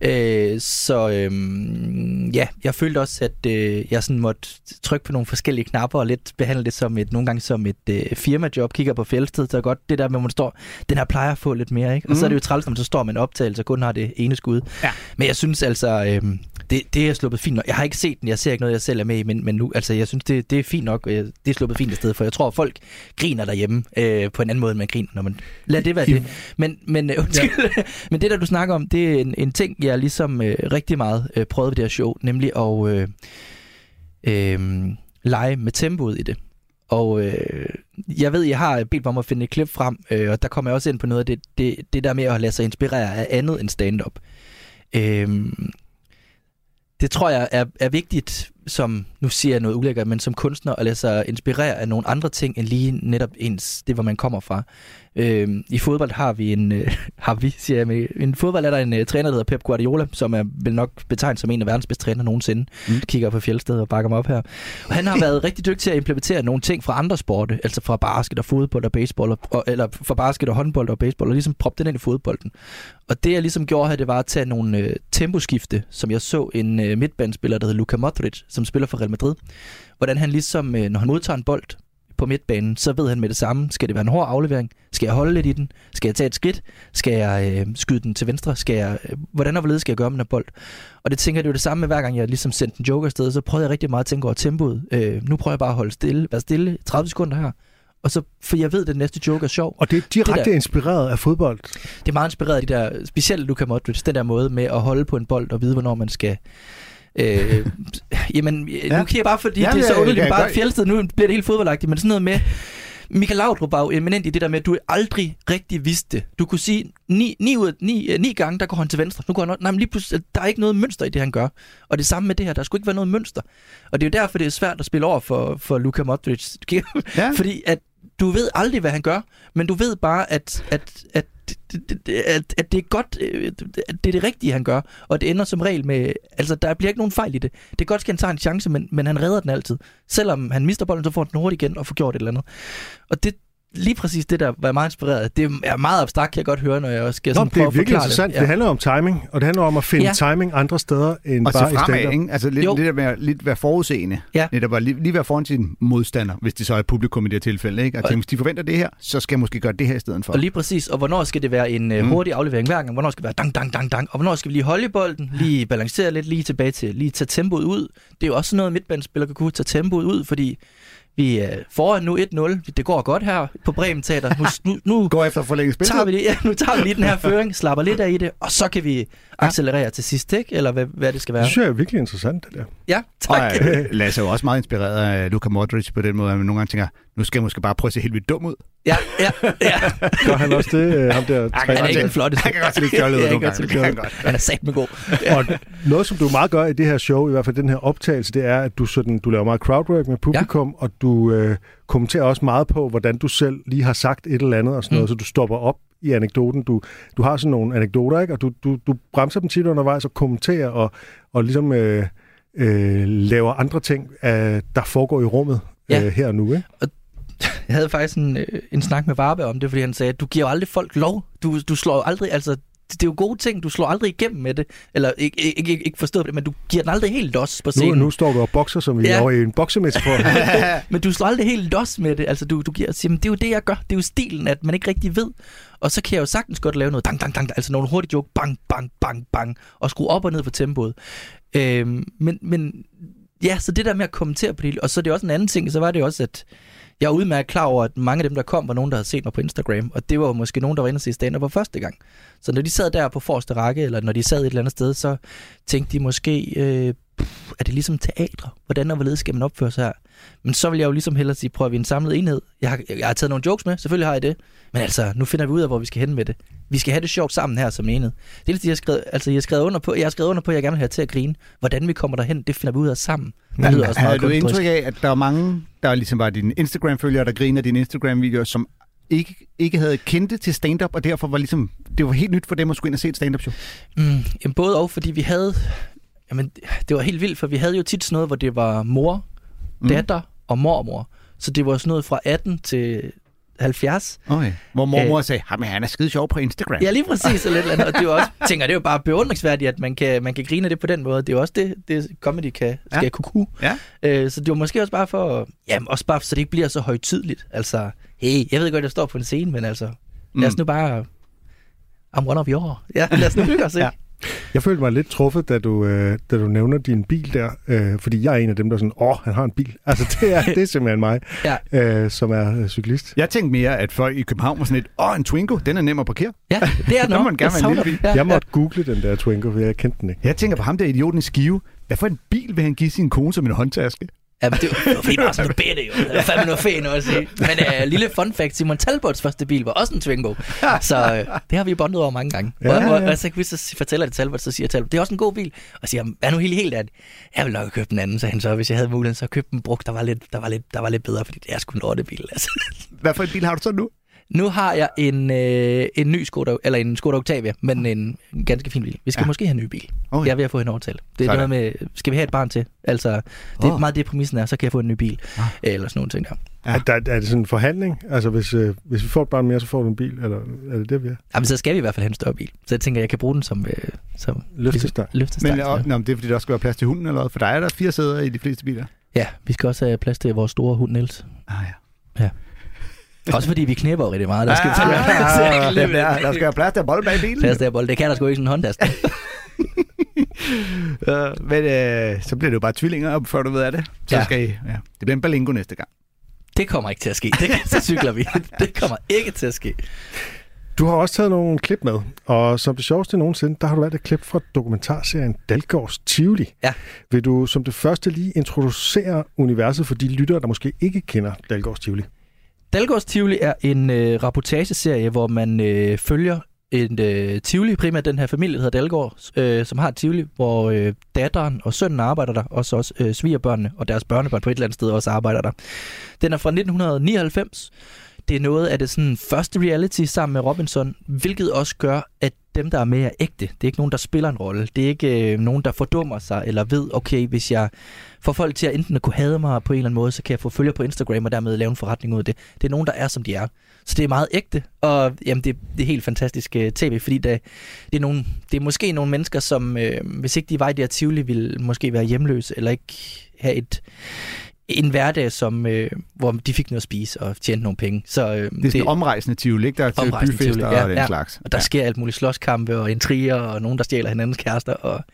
øh, så øh, ja, jeg følte også, at øh, jeg sådan måtte trykke på nogle forskellige knapper og lidt behandle det som et, nogle gange som et øh, firmajob, kigger på fjeldsted, så godt det der med, at man står, den her plejer at få lidt mere, ikke? Og mm. så er det jo træls, når man så står med en optagelse og kun har det ene skud. Ja. Men jeg synes altså, øh, det, det er sluppet fint nok. Jeg har ikke set den, jeg ser ikke noget, jeg selv er med i, men, men nu, altså, jeg synes, det, det er fint nok. øh, Det er sluppet fint sted, for jeg tror, folk griner derhjemme øh, på en anden måde, end man griner, når man... Lad det være det. Men, men, øh, undskyld, ja. <laughs> men det, der du snakker om, det er en, en ting, jeg ligesom øh, rigtig meget øh, prøvede ved det her show, nemlig at øh, øh, lege med tempoet i det. Og øh, jeg ved, jeg har bedt mig om at finde et klip frem, øh, og der kommer jeg også ind på noget af det, det, det der med at lade sig inspirere af andet end stand-up. Øh, det tror jeg er, er vigtigt, som, nu siger jeg noget ulækkert, men som kunstner at lade sig inspirere af nogle andre ting, end lige netop ens, det hvor man kommer fra. Øh, I fodbold har vi en, øh, <laughs> har vi, siger jeg med, en fodbold er der en øh, træner, der hedder Pep Guardiola, som er vel nok betegnet som en af verdens bedste træner nogensinde. Mm. Kigger på Fjeldsted og bakker mig op her. Og han har været rigtig dygtig til at implementere nogle ting fra andre sporte, altså fra basket og fodbold og baseball, og, og, eller fra basket og håndbold og baseball, og ligesom proppe den ind i fodbolden. Og det jeg ligesom gjorde her, det var at tage nogle øh, temposkifte, som jeg så en øh, midtbanespiller, der hedder Luka Modric, som spiller for Real Madrid. Hvordan han ligesom, øh, når han modtager en bold på midtbanen, så ved han med det samme, skal det være en hård aflevering? Skal jeg holde lidt i den? Skal jeg tage et skridt? Skal jeg øh, skyde den til venstre? Skal jeg, øh, hvordan og hvorledes skal jeg gøre med den her bold? Og det tænker jeg, det er jo det samme med hver gang jeg ligesom sendte en joker afsted, så prøvede jeg rigtig meget at tænke over tempoet. Øh, nu prøver jeg bare at holde stille, være stille 30 sekunder her. Og så, for jeg ved, at den næste joke er sjov. Og det er direkte det der- inspireret af fodbold. Det er meget inspireret af de der, specielt Luka Modric, den der måde med at holde på en bold og vide, hvornår man skal... Øh, jamen, ja. Ja. nu kigger jeg bare, fordi Ja, det er så underligt, bare fjeldsted, nu bliver det helt fodboldagtigt, men sådan noget med, Michael Laudrup var jo eminent i det der med, at du aldrig rigtig vidste. Du kunne sige, ni, ni, ud af, ni, øh, ni gange, der går han til venstre. Nu går han, nej, men lige pludselig, der er ikke noget mønster i det, han gør. Og det samme med det her, der skulle ikke være noget mønster. Og det er jo derfor, det er svært at spille over for, for Luka Modric. <laughs> Ja. Fordi at du ved aldrig, hvad han gør, men du ved bare, at, at, at, at, at det er godt, øh, at det er det rigtige, han gør, og det ender som regel med, altså der bliver ikke nogen fejl i det. Det er godt, at han tager en chance, men, men han redder den altid. Selvom han mister bolden, så får han den hurtigt igen og får gjort et eller andet. Og det, lige præcis det, der var meget inspireret. Det er meget abstrakt, kan jeg godt høre, når jeg også skal Nå, sådan det er prøve at virkelig forklare interessant. Det, Ja. det handler om timing, og det handler om at finde Ja. timing andre steder end Og bare se i fremad, stand ikke? Altså lidt, Jo. lidt at være, lidt være forudseende. Ja. Netop at lige, lige være foran sin modstander, hvis det så er publikum i det her tilfælde. Ikke? Og Og- tænke, hvis de forventer det her, så skal jeg måske gøre det her i stedet for. Og lige præcis, og hvornår skal det være en uh, Mm. hurtig aflevering hver gang? Hvornår skal det være dang, dang, dang, dang? Og hvornår skal vi lige holde i bolden, lige balancere lidt, lige tilbage til, lige tage tempoet ud? Det er jo også sådan noget, midtbanespillere kan kunne tage tempoet ud, fordi vi er foran nu 1-0. Det går godt her på Bremen Teater. Nu, nu, nu Gå efter at forlænge spillet. tager vi det, <laughs> ja, nu tager vi lige den her føring, slapper lidt af i det, og så kan vi accelerere til sidst, ikke? Eller hvad, hvad det skal være. Det synes jeg er virkelig interessant, det der. Ja, Og tak. øh, Lasse er jo også meget inspireret af Luka Modric på den måde, at man nogle gange tænker, nu skal jeg måske bare prøve at se helt vildt dum ud. Ja, ja, ja. Gør han også det, øh, ham der Han Han er ikke den flotte. Han kan godt se fjollet ud Ja, han nogle gange. han. Han er sat med god. Og noget, som du meget gør i det her show, i hvert fald den her optagelse, det er, at du, sådan, du laver meget crowdwork med publikum, ja. og du øh, kommenterer også meget på, hvordan du selv lige har sagt et eller andet og sådan Mm. noget, så du stopper op i anekdoten. Du, du har sådan nogle anekdoter, ikke? og du, du, du bremser dem tit undervejs og kommenterer og, og ligesom øh, øh, laver andre ting, øh, der foregår i rummet Ja. øh, her og nu. Ikke? Jeg havde faktisk en, øh, en snak med Varbe om det, fordi han sagde, at du giver jo aldrig folk lov. Du, du slår aldrig, altså, det er jo gode ting, du slår aldrig igennem med det. Eller ikke, ikke, ikke, ikke forstået det, men du giver den aldrig helt los på Nu, scenen. nu står du og bokser, som vi Ja. ja. over i en boksemetafor. <laughs> Men du slår aldrig helt los med det. Altså, du, du giver, siger, "Men det er jo det, jeg gør. Det er jo stilen, at man ikke rigtig ved. Og så kan jeg jo sagtens godt lave noget dang, dang, dang, altså nogle hurtige joke, bang, bang, bang, bang, og skrue op og ned på tempoet. Øhm, men, men ja, så det der med at kommentere på det, og så er det også en anden ting, så var det også, at jeg er udmærket klar over, at mange af dem, der kom, var nogen, der havde set mig på Instagram, og det var måske nogen, der var inde og se stand for første gang. Så når de sad der på forreste række, eller når de sad et eller andet sted, så tænkte de måske, øh, pff, er det ligesom teatre? Hvordan og hvorledes skal man opføre sig her? Men så vil jeg jo ligesom hellere sige, prøv at vi en samlet enhed. Jeg har, jeg har taget nogle jokes med, selvfølgelig har jeg det. Men altså, nu finder vi ud af, hvor vi skal hen med det. Vi skal have det sjovt sammen her som enhed. Det eneste, jeg har skrevet, altså, jeg har skrevet under på, jeg har skrevet under på, at jeg gerne vil have til at grine. Hvordan vi kommer derhen, det finder vi ud af sammen. Det lyder også meget du indtryk af, at der er mange, der ligesom var dine Instagram-følgere, der griner dine Instagram-videoer, som ikke, ikke havde kendte til stand-up, og derfor var ligesom, det var helt nyt for dem at skulle ind og se et stand-up show. Mm, jamen både og, fordi vi havde... Jamen, det var helt vildt, for vi havde jo tit sådan noget, hvor det var mor, Mm. datter og mormor. Så det var sådan noget fra 18 til 70. Okay. Hvor mormor sagde, "Jamen, han er skide sjov på Instagram. Ja, lige præcis. Et eller andet. Og det er også, <laughs> tænker, det er jo bare beundringsværdigt, at man kan, man kan grine det på den måde. Det er jo også det, det comedy kan, skal Ja. kunne. Ja. Øh, så det var måske også bare for, ja, også bare så det ikke bliver så højtidligt. Altså, hey, jeg ved godt, jeg står på en scene, men altså, lad os Mm. nu bare, I'm one of your. Ja, lad os nu hygge os, ikke? Ja. Jeg følte mig lidt truffet, da du, øh, da du nævner din bil der, øh, fordi jeg er en af dem, der er sådan, åh, han har en bil. <laughs> Altså, det er, det er simpelthen mig, Ja. øh, som er øh, cyklist. Jeg tænkte mere, at folk i København var sådan lidt, åh, en Twingo, den er nem at parkere. Ja, det er den <laughs> også. man gerne Jeg en lille den. Ja, Jeg måtte google den der Twingo, for jeg kendte den ikke. Jeg tænker på ham der idioten i Skive. Hvad for en bil vil han give sin kone som en håndtaske? Ja, men det var, fordi, var sådan noget bedre, jo. Det var fandme noget at sige. Men uh, lille fun fact, Simon Talbots første bil var også en Twingo. Så uh, det har vi bondet over mange gange. Ja, Ja, ja, og, ja. og, og, så vi så fortæller det Talbot, så siger Talbot, det er også en god bil. Og siger, hvad nu helt helt ærligt? Jeg vil nok have købt en anden, så han så, hvis jeg havde muligheden, så købte en brugt, der var lidt, der var lidt, der var lidt bedre, fordi det er sgu en lortebil. Altså. Hvad for en bil har du så nu? Nu har jeg en, øh, en ny Skoda, eller en Skoda Octavia, men en, en ganske fin bil. Vi skal Ja. ja. måske have en ny bil. Okay. Okay. Jeg er ved at få hende overtalt. Det er Sådan. noget med, skal vi have et barn til? Altså, det er Åh. meget det, præmissen er, så kan jeg få en ny bil. Ah. Eller sådan nogle ting der. Ja. Ja. Er, der, er det sådan en forhandling? Altså, hvis, øh, hvis vi får et barn mere, så får du en bil? Eller er det det, vi er? Jamen, så skal vi i hvert fald have en større bil. Så jeg tænker, jeg kan bruge den som, øh, som Løftestang. løftestang. Men, ja. og, nå, men det er fordi, der skal være plads til hunden eller hvad? For der er der fire sæder i de fleste biler. ja, vi skal også have plads til vores store hund, Niels. Ah, ja. Også fordi vi knæpper rigtig meget. Der skal Ah, ah, <laughs> ah, der, der skal være plads til at bolle bag bilen. plads der, bold. Det kan der sgu ikke sådan en håndtast. <laughs> Uh, men øh, så bliver det jo bare tvillinger, før du ved af det. Så Ja. skal I, ja. Det bliver en balingo næste gang. Det kommer ikke til at ske. Det, så cykler vi. <laughs> Det kommer ikke til at ske. Du har også taget nogle klip med, og som det sjoveste nogensinde, der har du valgt et klip fra dokumentarserien Dalgårds Tivoli. Ja. Vil du som det første lige introducere universet for de lyttere, der måske ikke kender Dalgårds Tivoli? Dalgårds Tivoli er en øh, rapportageserie, hvor man øh, følger en øh, Tivoli, primært den her familie, der hedder Dalgård, øh, som har et Tivoli, hvor øh, datteren og sønnen arbejder der, og så også øh, svigerbørnene og deres børnebørn på et eller andet sted også arbejder der. Den er fra 1999. Det er noget af det sådan første reality sammen med Robinson, hvilket også gør, at dem, der er med, er ægte. Det er ikke nogen, der spiller en rolle. Det er ikke øh, nogen, der fordummer sig, eller ved, okay, hvis jeg får folk til at enten at kunne hade mig på en eller anden måde, så kan jeg få følger på Instagram og dermed lave en forretning ud af det. Det er nogen, der er, som de er. Så det er meget ægte, og jamen, det, det er helt fantastisk øh, tv, fordi det, det, er nogle, det er måske nogle mennesker, som øh, hvis ikke de var i det her Tivoli, ville måske være hjemløse, eller ikke have et, en hverdag, som, øh, hvor de fik noget at spise og tjente nogle penge. Så, øh, Det er sådan en omrejsende tivoli, ikke? Der er til byfester tivoli, ja, og den ja. slags. og der sker alt muligt slåskampe og intriger, og nogen, der stjæler hinandens kærester. Og,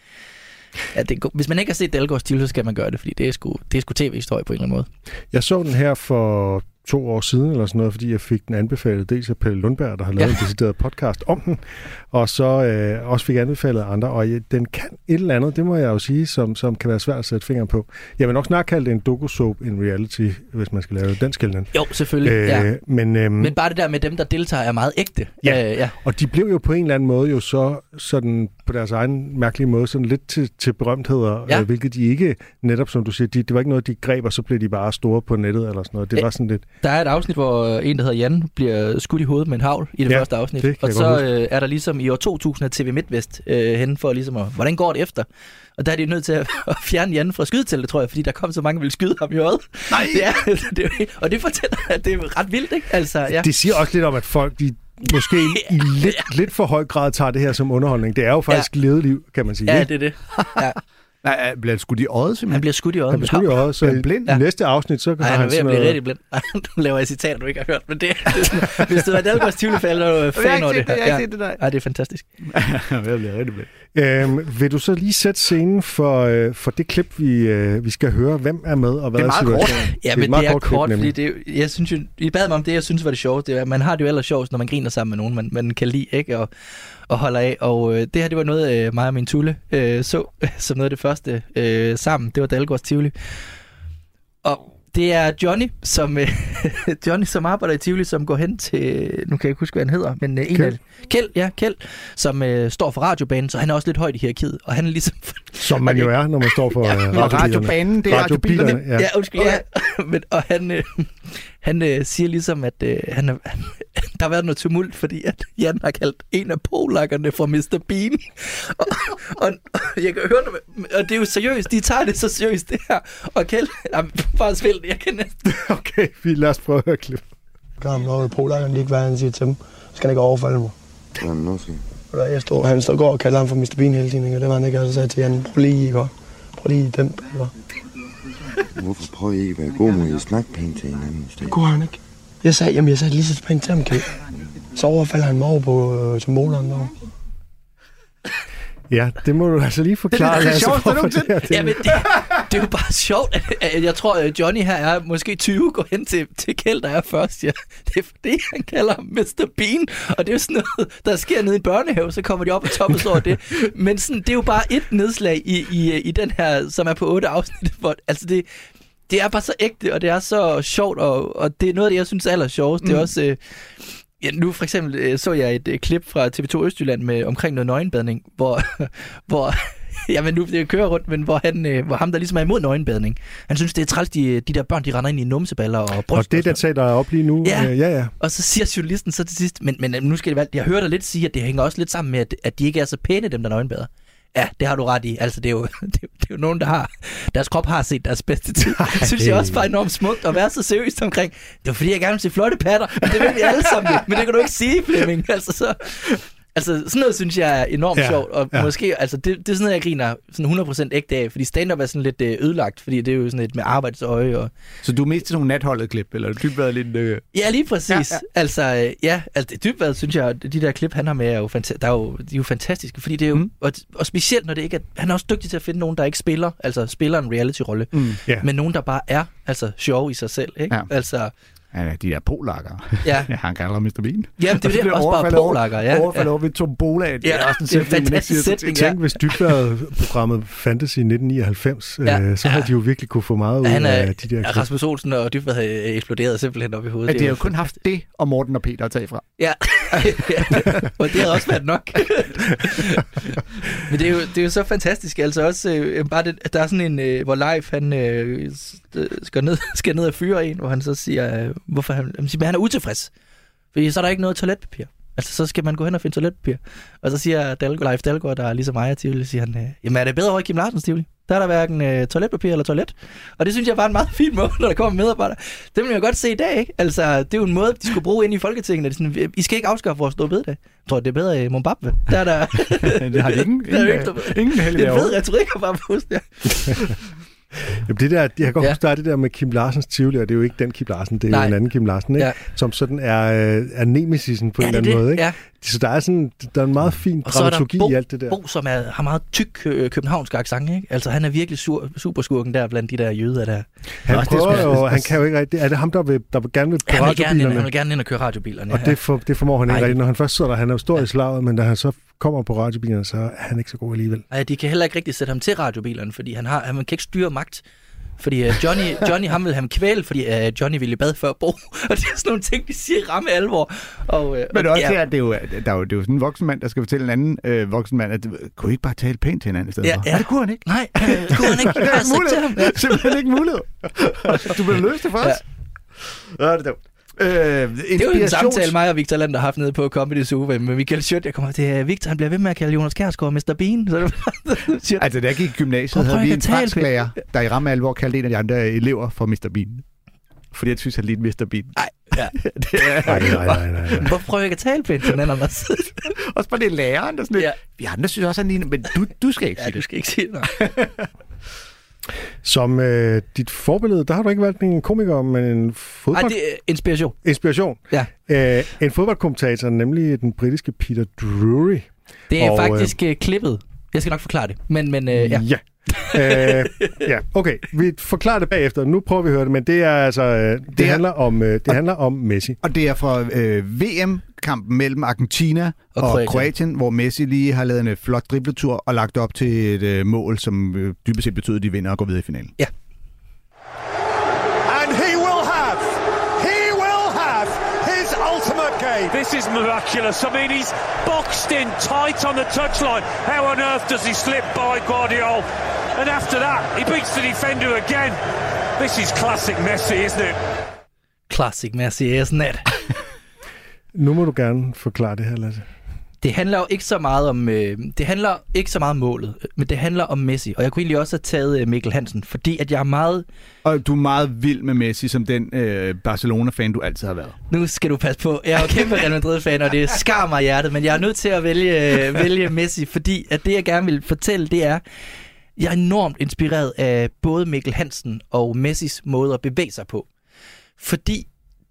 ja, det, hvis man ikke har set Dalgårds Tivoli, så skal man gøre det, fordi det er sgu, det er sgu tv-historie på en eller anden måde. Jeg så den her for to år siden, eller sådan noget, fordi jeg fik den anbefalet dels af Pelle Lundberg, der har lavet Ja. en decideret podcast om den, og så øh, også fik anbefalet andre, og jeg, den kan et eller andet, det må jeg jo sige, som, som kan være svært at sætte fingeren på. Jeg vil nok snart kalde det en doku-soap in reality, hvis man skal lave den skældning. Jo, selvfølgelig. Øh, ja. Men, øhm, Men bare det der med dem, der deltager, er meget ægte. Ja. Øh, ja. Og de blev jo på en eller anden måde jo så sådan på deres egen mærkelige måde sådan lidt til, til berømtheder, Ja. øh, hvilket de ikke, netop som du siger, de, det var ikke noget, de greb, og så blev de bare store på nettet eller sådan noget. Det Øh, var sådan lidt, Der er et afsnit, hvor en, der hedder Jan, bliver skudt i hovedet med en havl i det Ja, første afsnit. det og så øh, er der ligesom i år 2000 af TV MidtVest øh, hen for ligesom at, hvordan går det efter? Og der er de nødt til at, <laughs> at fjerne Jan fra skydeteltet, tror jeg, fordi der kom så mange, der ville skyde ham i øjet. Nej! Det er, <laughs> det og det fortæller, at det er ret vildt, ikke? Altså, ja. det siger også lidt om, at folk, de måske i <laughs> lidt, lidt for høj grad tager det her som underholdning. Det er jo faktisk ja. levet liv, kan man sige. Ja, ikke? det er det. Ja. Nej, bliver det skudt i øjet Han simpelthen? bliver skudt i øjet Han bliver skudt i øjet, så Bliver han i, blind? i Ja. næste afsnit, så Nej, har han er han ved at blive rigtig blind. <laughs> Ej, nu laver jeg citater, du ikke har hørt, men det, det er sådan, <laughs> hvis du er Dalgårds Tivoli-fan, så er du fan over det jeg har Ja. ikke set det der. Ej, det er fantastisk. <laughs> Jeg bliver rigtig blind. Øhm, vil du så lige sætte scenen for, øh, for det klip, vi, øh, vi skal høre? Hvem er med, og hvad Det er meget kort. situationen? Ja, men meget det er kort kort, klip, fordi det, er jeg synes jo, I bad mig om det, jeg synes var det sjovt. Det er, man har det jo ellers sjovt, når man griner sammen med nogen, man, man kan lide, ikke? Og, og holder af. Og øh, det her, det var noget, øh, mig og min Tulle øh, så <laughs> som noget af det første øh, sammen. Det var Dalgårds Tivoli. Og det er Johnny, som, øh, <laughs> Johnny, som arbejder i Tivoli, som går hen til, nu kan jeg ikke huske, hvad han hedder, men øh, en Kjeld. af, Kjeld, ja, Kjeld, som øh, står for radiobanen, så han er også lidt højt i hierarkiet, og han er ligesom... <laughs> Som man jo er, når man står for Ja, Og radiobilerne. radiobanen, det er radiobilerne. Ja. Ja, undskyld, ja. Men, og han, øh, han øh, siger ligesom, at øh, han, er, han, <laughs> der har været noget tumult, fordi at Jan har kaldt en af polakkerne for Mr. Bean. Og, og, og jeg kan høre det, og det er jo seriøst, de tager det så seriøst, det her. Og Kjeld, jamen, bare spil det, jeg kan næsten... <laughs> Okay, vi lad os prøve at høre klip. Kom, når polakkerne lige ikke, hvad han siger til dem. Så skal han ikke overfalde mig. Jamen, nu skal Jeg stod, han stod går og kalder ham for Mr. Bean hele tiden, og det var han ikke, og så sagde jeg til Jan, prøv lige, ikke? Prøv lige den baller. Hvorfor prøver I ikke at være god, mod at snakke pænt til hinanden? Det kunne han ikke. Jeg sagde, jamen jeg sagde lige så pænt til ham, Kjeld. Så overfalder han mig over på øh, symbolerne derovre. Ja, det må du altså lige forklare. Det er det sjoveste hvorfor nogensinde. det, det, det, det er jo bare sjovt, at, at jeg tror, at Johnny her er måske 20, går hen til, til Kjeld, der er først. Ja. Det er fordi, han kalder ham Mr. Bean, og det er jo sådan noget, der sker nede i en børnehave, så kommer de op og toppes over det. Men sådan, det er jo bare et nedslag i, i, i den her, som er på otte afsnit. Hvor, altså det, det er bare så ægte, og det er så sjovt, og, og det er noget af det, jeg synes er aller sjovest. Mm. Det er også... Øh, Ja, nu for eksempel øh, så jeg et øh, klip fra TV2 Østjylland med omkring noget nøgenbadning, hvor, <laughs> hvor <laughs> Jamen nu det kører rundt, men hvor, han, øh, hvor ham, der ligesom er imod nøgenbadning, han synes, det er træls, de, de der børn, de render ind i numseballer og bryst. og det, der tager der er op lige nu, Ja. øh, ja, ja. Og så siger journalisten så til sidst, men, men nu skal det være, jeg hører dig lidt sige, at det hænger også lidt sammen med, at, at de ikke er så pæne, dem der nøgenbader. Ja, det har du ret i. Altså, det er jo, <laughs> det, det er jo nogen, der har... Deres krop har set deres bedste tid. Det synes jeg også var enormt smukt at være så seriøst omkring. Det var fordi, jeg gerne vil se flotte patter. Men det vil vi alle sammen. <laughs> Men det kan du ikke sige, Flemming. Altså, så, altså, sådan noget synes jeg er enormt Ja, sjovt. Og ja. måske, altså, det, det er sådan noget, jeg griner sådan 100% ægte af. Fordi stand-up er sådan lidt øh, ødelagt. Fordi det er jo sådan et med arbejdsøje og... Så du er mest til nogle natholdet klip, eller dybt været lidt... Øh... Ja, lige præcis. Ja, Ja. Altså, øh, ja, altså, dybvad, synes jeg, de der klip, han har med, er jo, fanta- der er jo, de er jo fantastiske, fordi det er jo, Mm. og, og specielt når det ikke er, han er også dygtig til at finde nogen, der ikke spiller, altså spiller en reality-rolle, Mm. Ja. men nogen, der bare er, altså sjov i sig selv, ikke? Ja. Altså, Ja, de der polakker. ja. Ja, <laughs> han kalder Mr. Bean. Jamen, det er det, også bare polakker, ja. Overfaldet ja. over ved Tombola. Det er Ja, også en det er sætning, man ikke siger sætning, Tænk, hvis Dybvad-programmet fandtes i 1999, ja. Ja. øh, så havde de jo virkelig kunne få meget ud Han er, af de der klip. Rasmus Olsen og Dybvad havde eksploderet simpelthen op i hovedet. At de Det har er jo kun haft det og Morten og Peter at tage fra. Ja, <laughs> og det havde også været nok. Men det er, jo, det er jo så fantastisk. Altså også øh, bare det, der er sådan en, øh, hvor live han øh, øh, skal, ned, skal ned og fyre en, hvor han så siger, øh, hvorfor han, han, siger, han er utilfreds. Fordi så er der ikke noget toiletpapir. Altså, så skal man gå hen og finde toiletpapir. Og så siger Dalgaard, Leif Dalgaard, der er ligesom mig og Tivoli, siger han, øh, jamen er det bedre over i Kim Larsens Tivoli? Der er der hverken øh, toiletpapir eller toilet. Og det synes jeg var en meget <laughs> fin måde, når der kommer medarbejdere. Det vil jeg godt se i dag, ikke? Altså, det er jo en måde, de skulle bruge ind i Folketinget. Det er sådan, I skal ikke afskaffe vores store bededag. Jeg tror, det er bedre i Zimbabwe. Der er der... <laughs> det har de ingen, <laughs> der er ingen, ingen heldig det er en derovre. fed retorik at bare puste der. Jamen, det der, jeg kan godt Ja. huske, der er det der med Kim Larsens Tivoli, og det er jo ikke den Kim Larsen, det er Nej. jo en anden Kim Larsen, ikke? Ja. Som sådan er, øh, er nemesisen på Ja, en eller er anden det. måde. Ikke? Ja. Så der er, sådan, der er en meget fin dramaturgi Bo, i alt det der. Bo som er, har meget tyk øh, københavnsk accent, ikke? Altså, han er virkelig sur, superskurken der blandt de der jøder der. Han, Nå, det er prøver sgu- jo, han kan jo ikke rigtig... Er det ham, der, vil, der vil gerne vil på Han vil, gerne han vil gerne ind og køre radiobilerne. Og det, for, det formår han ikke Nej. rigtigt. Når han først sidder der, han er jo stor i slaget, men da han så kommer på radiobilerne, så er han ikke så god alligevel. Nej, de kan heller ikke rigtig sætte ham til radiobilerne, fordi han, har, han kan ikke styre magt. Fordi uh, Johnny, Johnny ham vil have ham kvæl, fordi uh, Johnny ville i bad før Bo. <laughs> Og det er sådan nogle ting, de siger ramme alvor. Og, uh, Men og, også ja, her, det er, jo, der er jo, det er jo sådan en voksen mand, der skal fortælle en anden øh, voksen mand, at kunne I ikke bare tale pænt til hinanden i stedet Ja, for? ja. Det kunne han ikke. Nej, det kunne han ikke. <laughs> Det er ham. mulighed. Simpelthen ikke mulighed. <laughs> Du vil løse det for os. Ja. Ja, det er dumt. Øh, Det er jo en samtale, mig og Victor Land har haft nede på Comedy Zoo med Michael Schødt. Jeg kommer til, Victor han bliver ved med at kalde Jonas Kjærsgaard Mr. Bean. Så det. <laughs> Altså, da jeg gik i gymnasiet, havde vi en at tale fransk pænt. lærer, der i ramme alvor kaldte en af de andre elever for Mr. Bean. Fordi jeg synes, han lignede Mr. Bean. Nej, ja. <laughs> det er, Nej, nej, nej, nej. <laughs> Hvorfor prøver jeg ikke at tale pænt til den anden? også? bare det er læreren, der sådan lidt, Ja. vi andre synes også, han ligner, men du, du skal ikke Ja, sige du det. skal ikke sige det. Nej. Som øh, dit forbillede, der har du ikke valgt en komiker, men en fodbold... det er inspiration. Inspiration. Ja. Øh, en fodboldkommentator, nemlig den britiske Peter Drury. Det er Og, faktisk øh, klippet. Jeg skal nok forklare det. Men, men øh, ja. Ja. Øh, ja, okay. Vi forklarer det bagefter. Nu prøver vi at høre det, men det er altså øh, det, Det er- handler om øh, det handler om Messi. Og det er fra øh, VM-kampen mellem Argentina og, Og og Kroatien. Kroatien. Hvor Messi lige har lavet en øh, flot dribletur og lagt op til et øh, mål, som øh, dybest set betyder, at de vinder og går videre i finalen. And he will have, he will have his game. This is miraculous. I mean, he's boxed in tight on the touchline. How on earth does he slip by Guardiola? And after that, he beats the defender again. This is classic Messi, isn't it? Classic Messi, isn't it? Nu må du gerne forklare det her, Lasse. Det handler jo ikke så meget om øh, det handler ikke så meget om målet, men det handler om Messi. Og jeg kunne egentlig også have taget øh, Mikkel Hansen, fordi at jeg er meget... Og du er meget vild med Messi, som den øh, Barcelona-fan, du altid har været. Nu skal du passe på. Jeg er jo kæmpe Real Madrid-fan, og det skar mig hjertet, men jeg er nødt til at vælge, øh, vælge Messi, fordi at det, jeg gerne vil fortælle, det er, jeg er enormt inspireret af både Mikkel Hansen og Messis måde at bevæge sig på. Fordi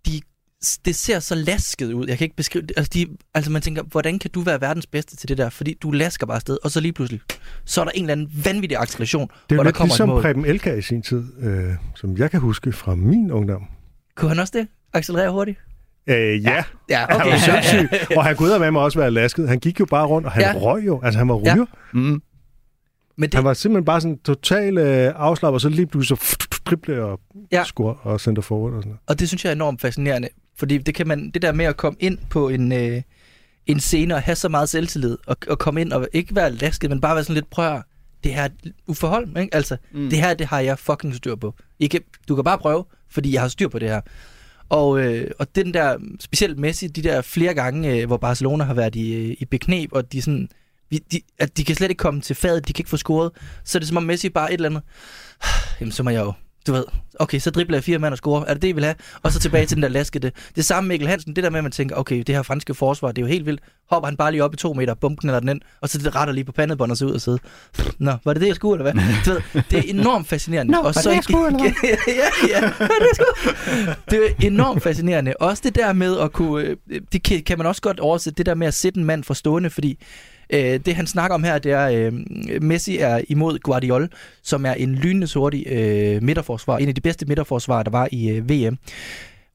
de, det ser så lasket ud. Jeg kan ikke beskrive det. Altså, de, altså man tænker, hvordan kan du være verdens bedste til det der? Fordi du lasker bare afsted, og så lige pludselig, så er der en eller anden vanvittig acceleration, Det er hvor jo der lidt kommer et ligesom mål. Preben Elka i sin tid, øh, som jeg kan huske fra min ungdom. Kunne han også det? Accelerere hurtigt? Øh, ja, Ja, okay. han var sindssyg. <laughs> Og han kunne med mig også være lasket. Han gik jo bare rundt, og han Ja. røg jo. Altså, han var ryger. Ja. Mm. Men det, Han var simpelthen bare sådan total øh, afslappet, og så lige pludselig så drible og Ja. ja. score og center forward og sådan noget. Og det synes jeg er enormt fascinerende, fordi det kan man, det der med at komme ind på en, øh, en scene og have så meget selvtillid, og, og komme ind og ikke være lasket, men bare være sådan lidt, prøv det her er uforhold, ikke? Altså, mm. det her, det har jeg fucking styr på. I kan, du kan bare prøve, fordi jeg har styr på det her. Og, øh, og den der, specielt Messi, de der flere gange, øh, hvor Barcelona har været i, øh, i beknep, og de sådan, vi- de, at de kan slet ikke komme til fadet, de kan ikke få scoret, så er det som om Messi bare et eller andet, jamen så må jeg jo, du ved, okay, så dribler jeg fire mand og scorer, er det det, I vil have? Og så tilbage til den der laskede. Det samme Mikkel Hansen, det der med, at man tænker, okay, det her franske forsvar, det er jo helt vildt. Hopper han bare lige op i to meter, bum, knalder den ind, og så det retter lige på pandebånd og så ud og sidde. Nå, var det det, jeg skulle, eller hvad? Du ved, det er enormt fascinerende. Nå, og var det det, jeg skulle, eller hvad? <laughs> ja, ja, var det, jeg skulle? Det er enormt fascinerende. Også det der med at kunne, øh, det kan, kan man også godt oversætte, det der med at sætte en mand for stående, fordi Øh, det han snakker om her, det er, øh, Messi er imod Guardiola, som er en lynende hurtig øh, midterforsvar, en af de bedste midterforsvarer, der var i øh, VM.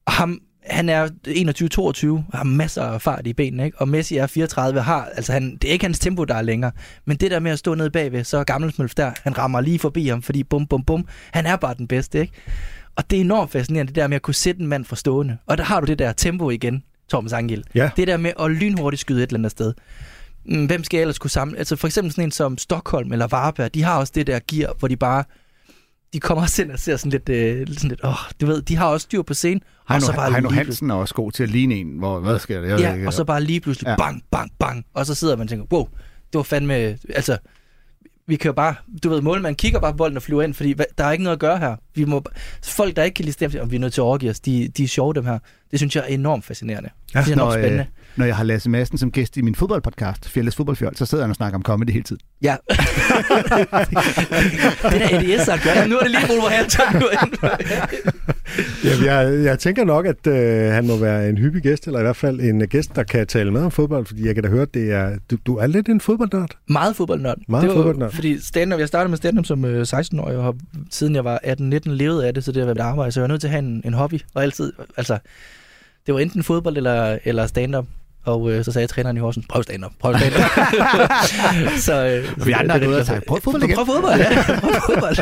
Og ham, han er 21-22, har masser af fart i benene, ikke? og Messi er 34, har, altså han, det er ikke hans tempo, der er længere, men det der med at stå nede bagved, så er Gammelsmølf der, han rammer lige forbi ham, fordi bum, bum, bum, han er bare den bedste, ikke? Og det er enormt fascinerende, det der med at kunne sætte en mand for stående. Og der har du det der tempo igen, Thomas Angel. Ja. Det der med at lynhurtigt skyde et eller andet sted. Mm, Hvem skal jeg ellers kunne samle? Altså for eksempel sådan en som Stockholm eller Varberg, de har også det der gear, hvor de bare de kommer også ind og ser sådan lidt, øh, sådan lidt åh, du ved, de har også styr på scenen. og så Heino, bare Heino Hansen er også god til at ligne en, hvor, hvad sker der? Jeg Ja, ikke. og så bare lige pludselig Ja. bang, bang, bang. Og så sidder man og tænker, wow, det var fandme... Altså, vi kan jo bare... Du ved, målmanden kigger bare på bolden og flyver ind, fordi hvad, der er ikke noget at gøre her. Vi må, folk, der ikke kan lide stemme, og vi er nødt til at overgive os, de, de er sjove, dem her. Det synes jeg er enormt fascinerende. Ja, det er når, enormt spændende. øh, når jeg har Lasse Madsen som gæst i min fodboldpodcast, Fjelles Fodboldfjold, så sidder han og snakker om comedy hele tiden. Ja. <laughs> det der Eddie S. gør. Nu er det lige hvor han tager nu. Jamen, jeg, jeg tænker nok, at øh, han må være en hyppig gæst, eller i hvert fald en gæst, der kan tale med om fodbold, fordi jeg kan da høre, at det er, du, du er lidt en fodboldnørd. Meget fodboldnørd. Meget det var, fodboldnørd. Fordi stand jeg startede med stand som øh, 16-årig, og har, siden jeg var 18-19 levet af det, så det har været mit arbejde, så jeg var nødt til at have en, en hobby. Og altid, altså, det var enten fodbold eller, eller stand-up. Og øh, så sagde træneren i Horsens, prøv stand-up, prøv stand-up. <laughs> så, øh, Vi andre det- det- sagt, prøv fodbold igen. Prøv fodbold, ja. <laughs> Prøv fodbold.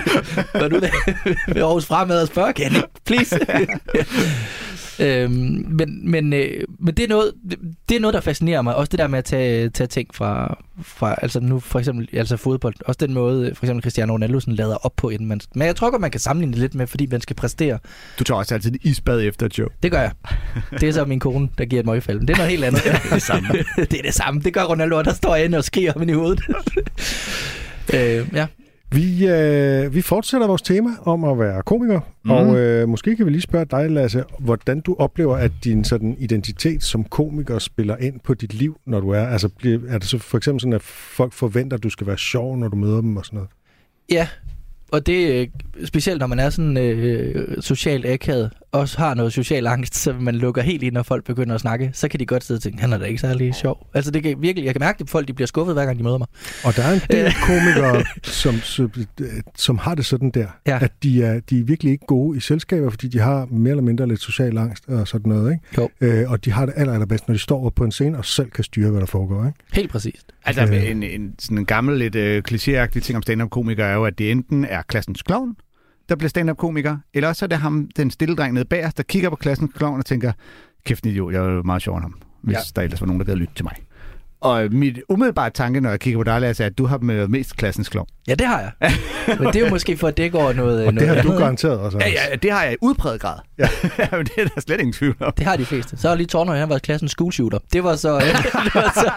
Var du <laughs> der ved Aarhus Fremad og spørge, kan please? Øhm, men, men, øh, men det, er noget, det, er noget, der fascinerer mig. Også det der med at tage, tage ting fra, fra, altså nu for eksempel altså fodbold. Også den måde, for eksempel Cristiano Ronaldo sådan lader op på, inden man... Men jeg tror godt, man kan sammenligne det lidt med, fordi man skal præstere. Du tager også altid en isbad efter et show. Det gør jeg. Det er så min kone, der giver et møgfald. Men det er noget helt andet. <laughs> det er det samme. <laughs> det er det samme. Det gør Ronaldo, der står inde og skriger ham i hovedet. <laughs> øh, ja. Vi, øh, vi fortsætter vores tema om at være komiker, mm. og øh, måske kan vi lige spørge dig, Lasse, hvordan du oplever, at din sådan, identitet som komiker spiller ind på dit liv, når du er. Altså, bliver, er det så for eksempel sådan, at folk forventer, at du skal være sjov, når du møder dem og sådan noget? Ja, og det er specielt, når man er sådan øh, socialt akavet, også har noget social angst, så man lukker helt ind, når folk begynder at snakke, så kan de godt sidde og tænke, han er da ikke særlig sjov. Altså det kan virkelig, jeg kan mærke det på folk, de bliver skuffet, hver gang de møder mig. Og der er en <laughs> del komikere, som, som, har det sådan der, Ja. at de er, de er virkelig ikke gode i selskaber, fordi de har mere eller mindre lidt social angst og sådan noget. Ikke? Jo. Øh, og de har det aller, allerbedst, når de står på en scene og selv kan styre, hvad der foregår. Ikke? Helt præcist. Altså, Øh. en, en, sådan en gammel, lidt øh, klichéagtig ting om stand-up-komikere er jo, at det enten er klassens klovn, der bliver stand-up-komiker, eller også er det ham, den stille dreng nede bagerst, der kigger på klassens klovn og tænker, kæft en idiot, jeg er jo meget end ham, hvis ja. der ellers var nogen, der gad lytte til mig. Og mit umiddelbare tanke, når jeg kigger på dig, Lasse, er, at du har været mest klassens klovn. Ja, det har jeg. Men det er jo måske for at dække over noget, Og noget det har du andet, ikke? garanteret også. Ja, ja, det har jeg i udpræget grad. <laughs> Ja. Men det er der slet ingen tvivl om. Det har de fleste. Så har lige Tornøj, han var klassens school shooter. Det var så... <laughs> det var så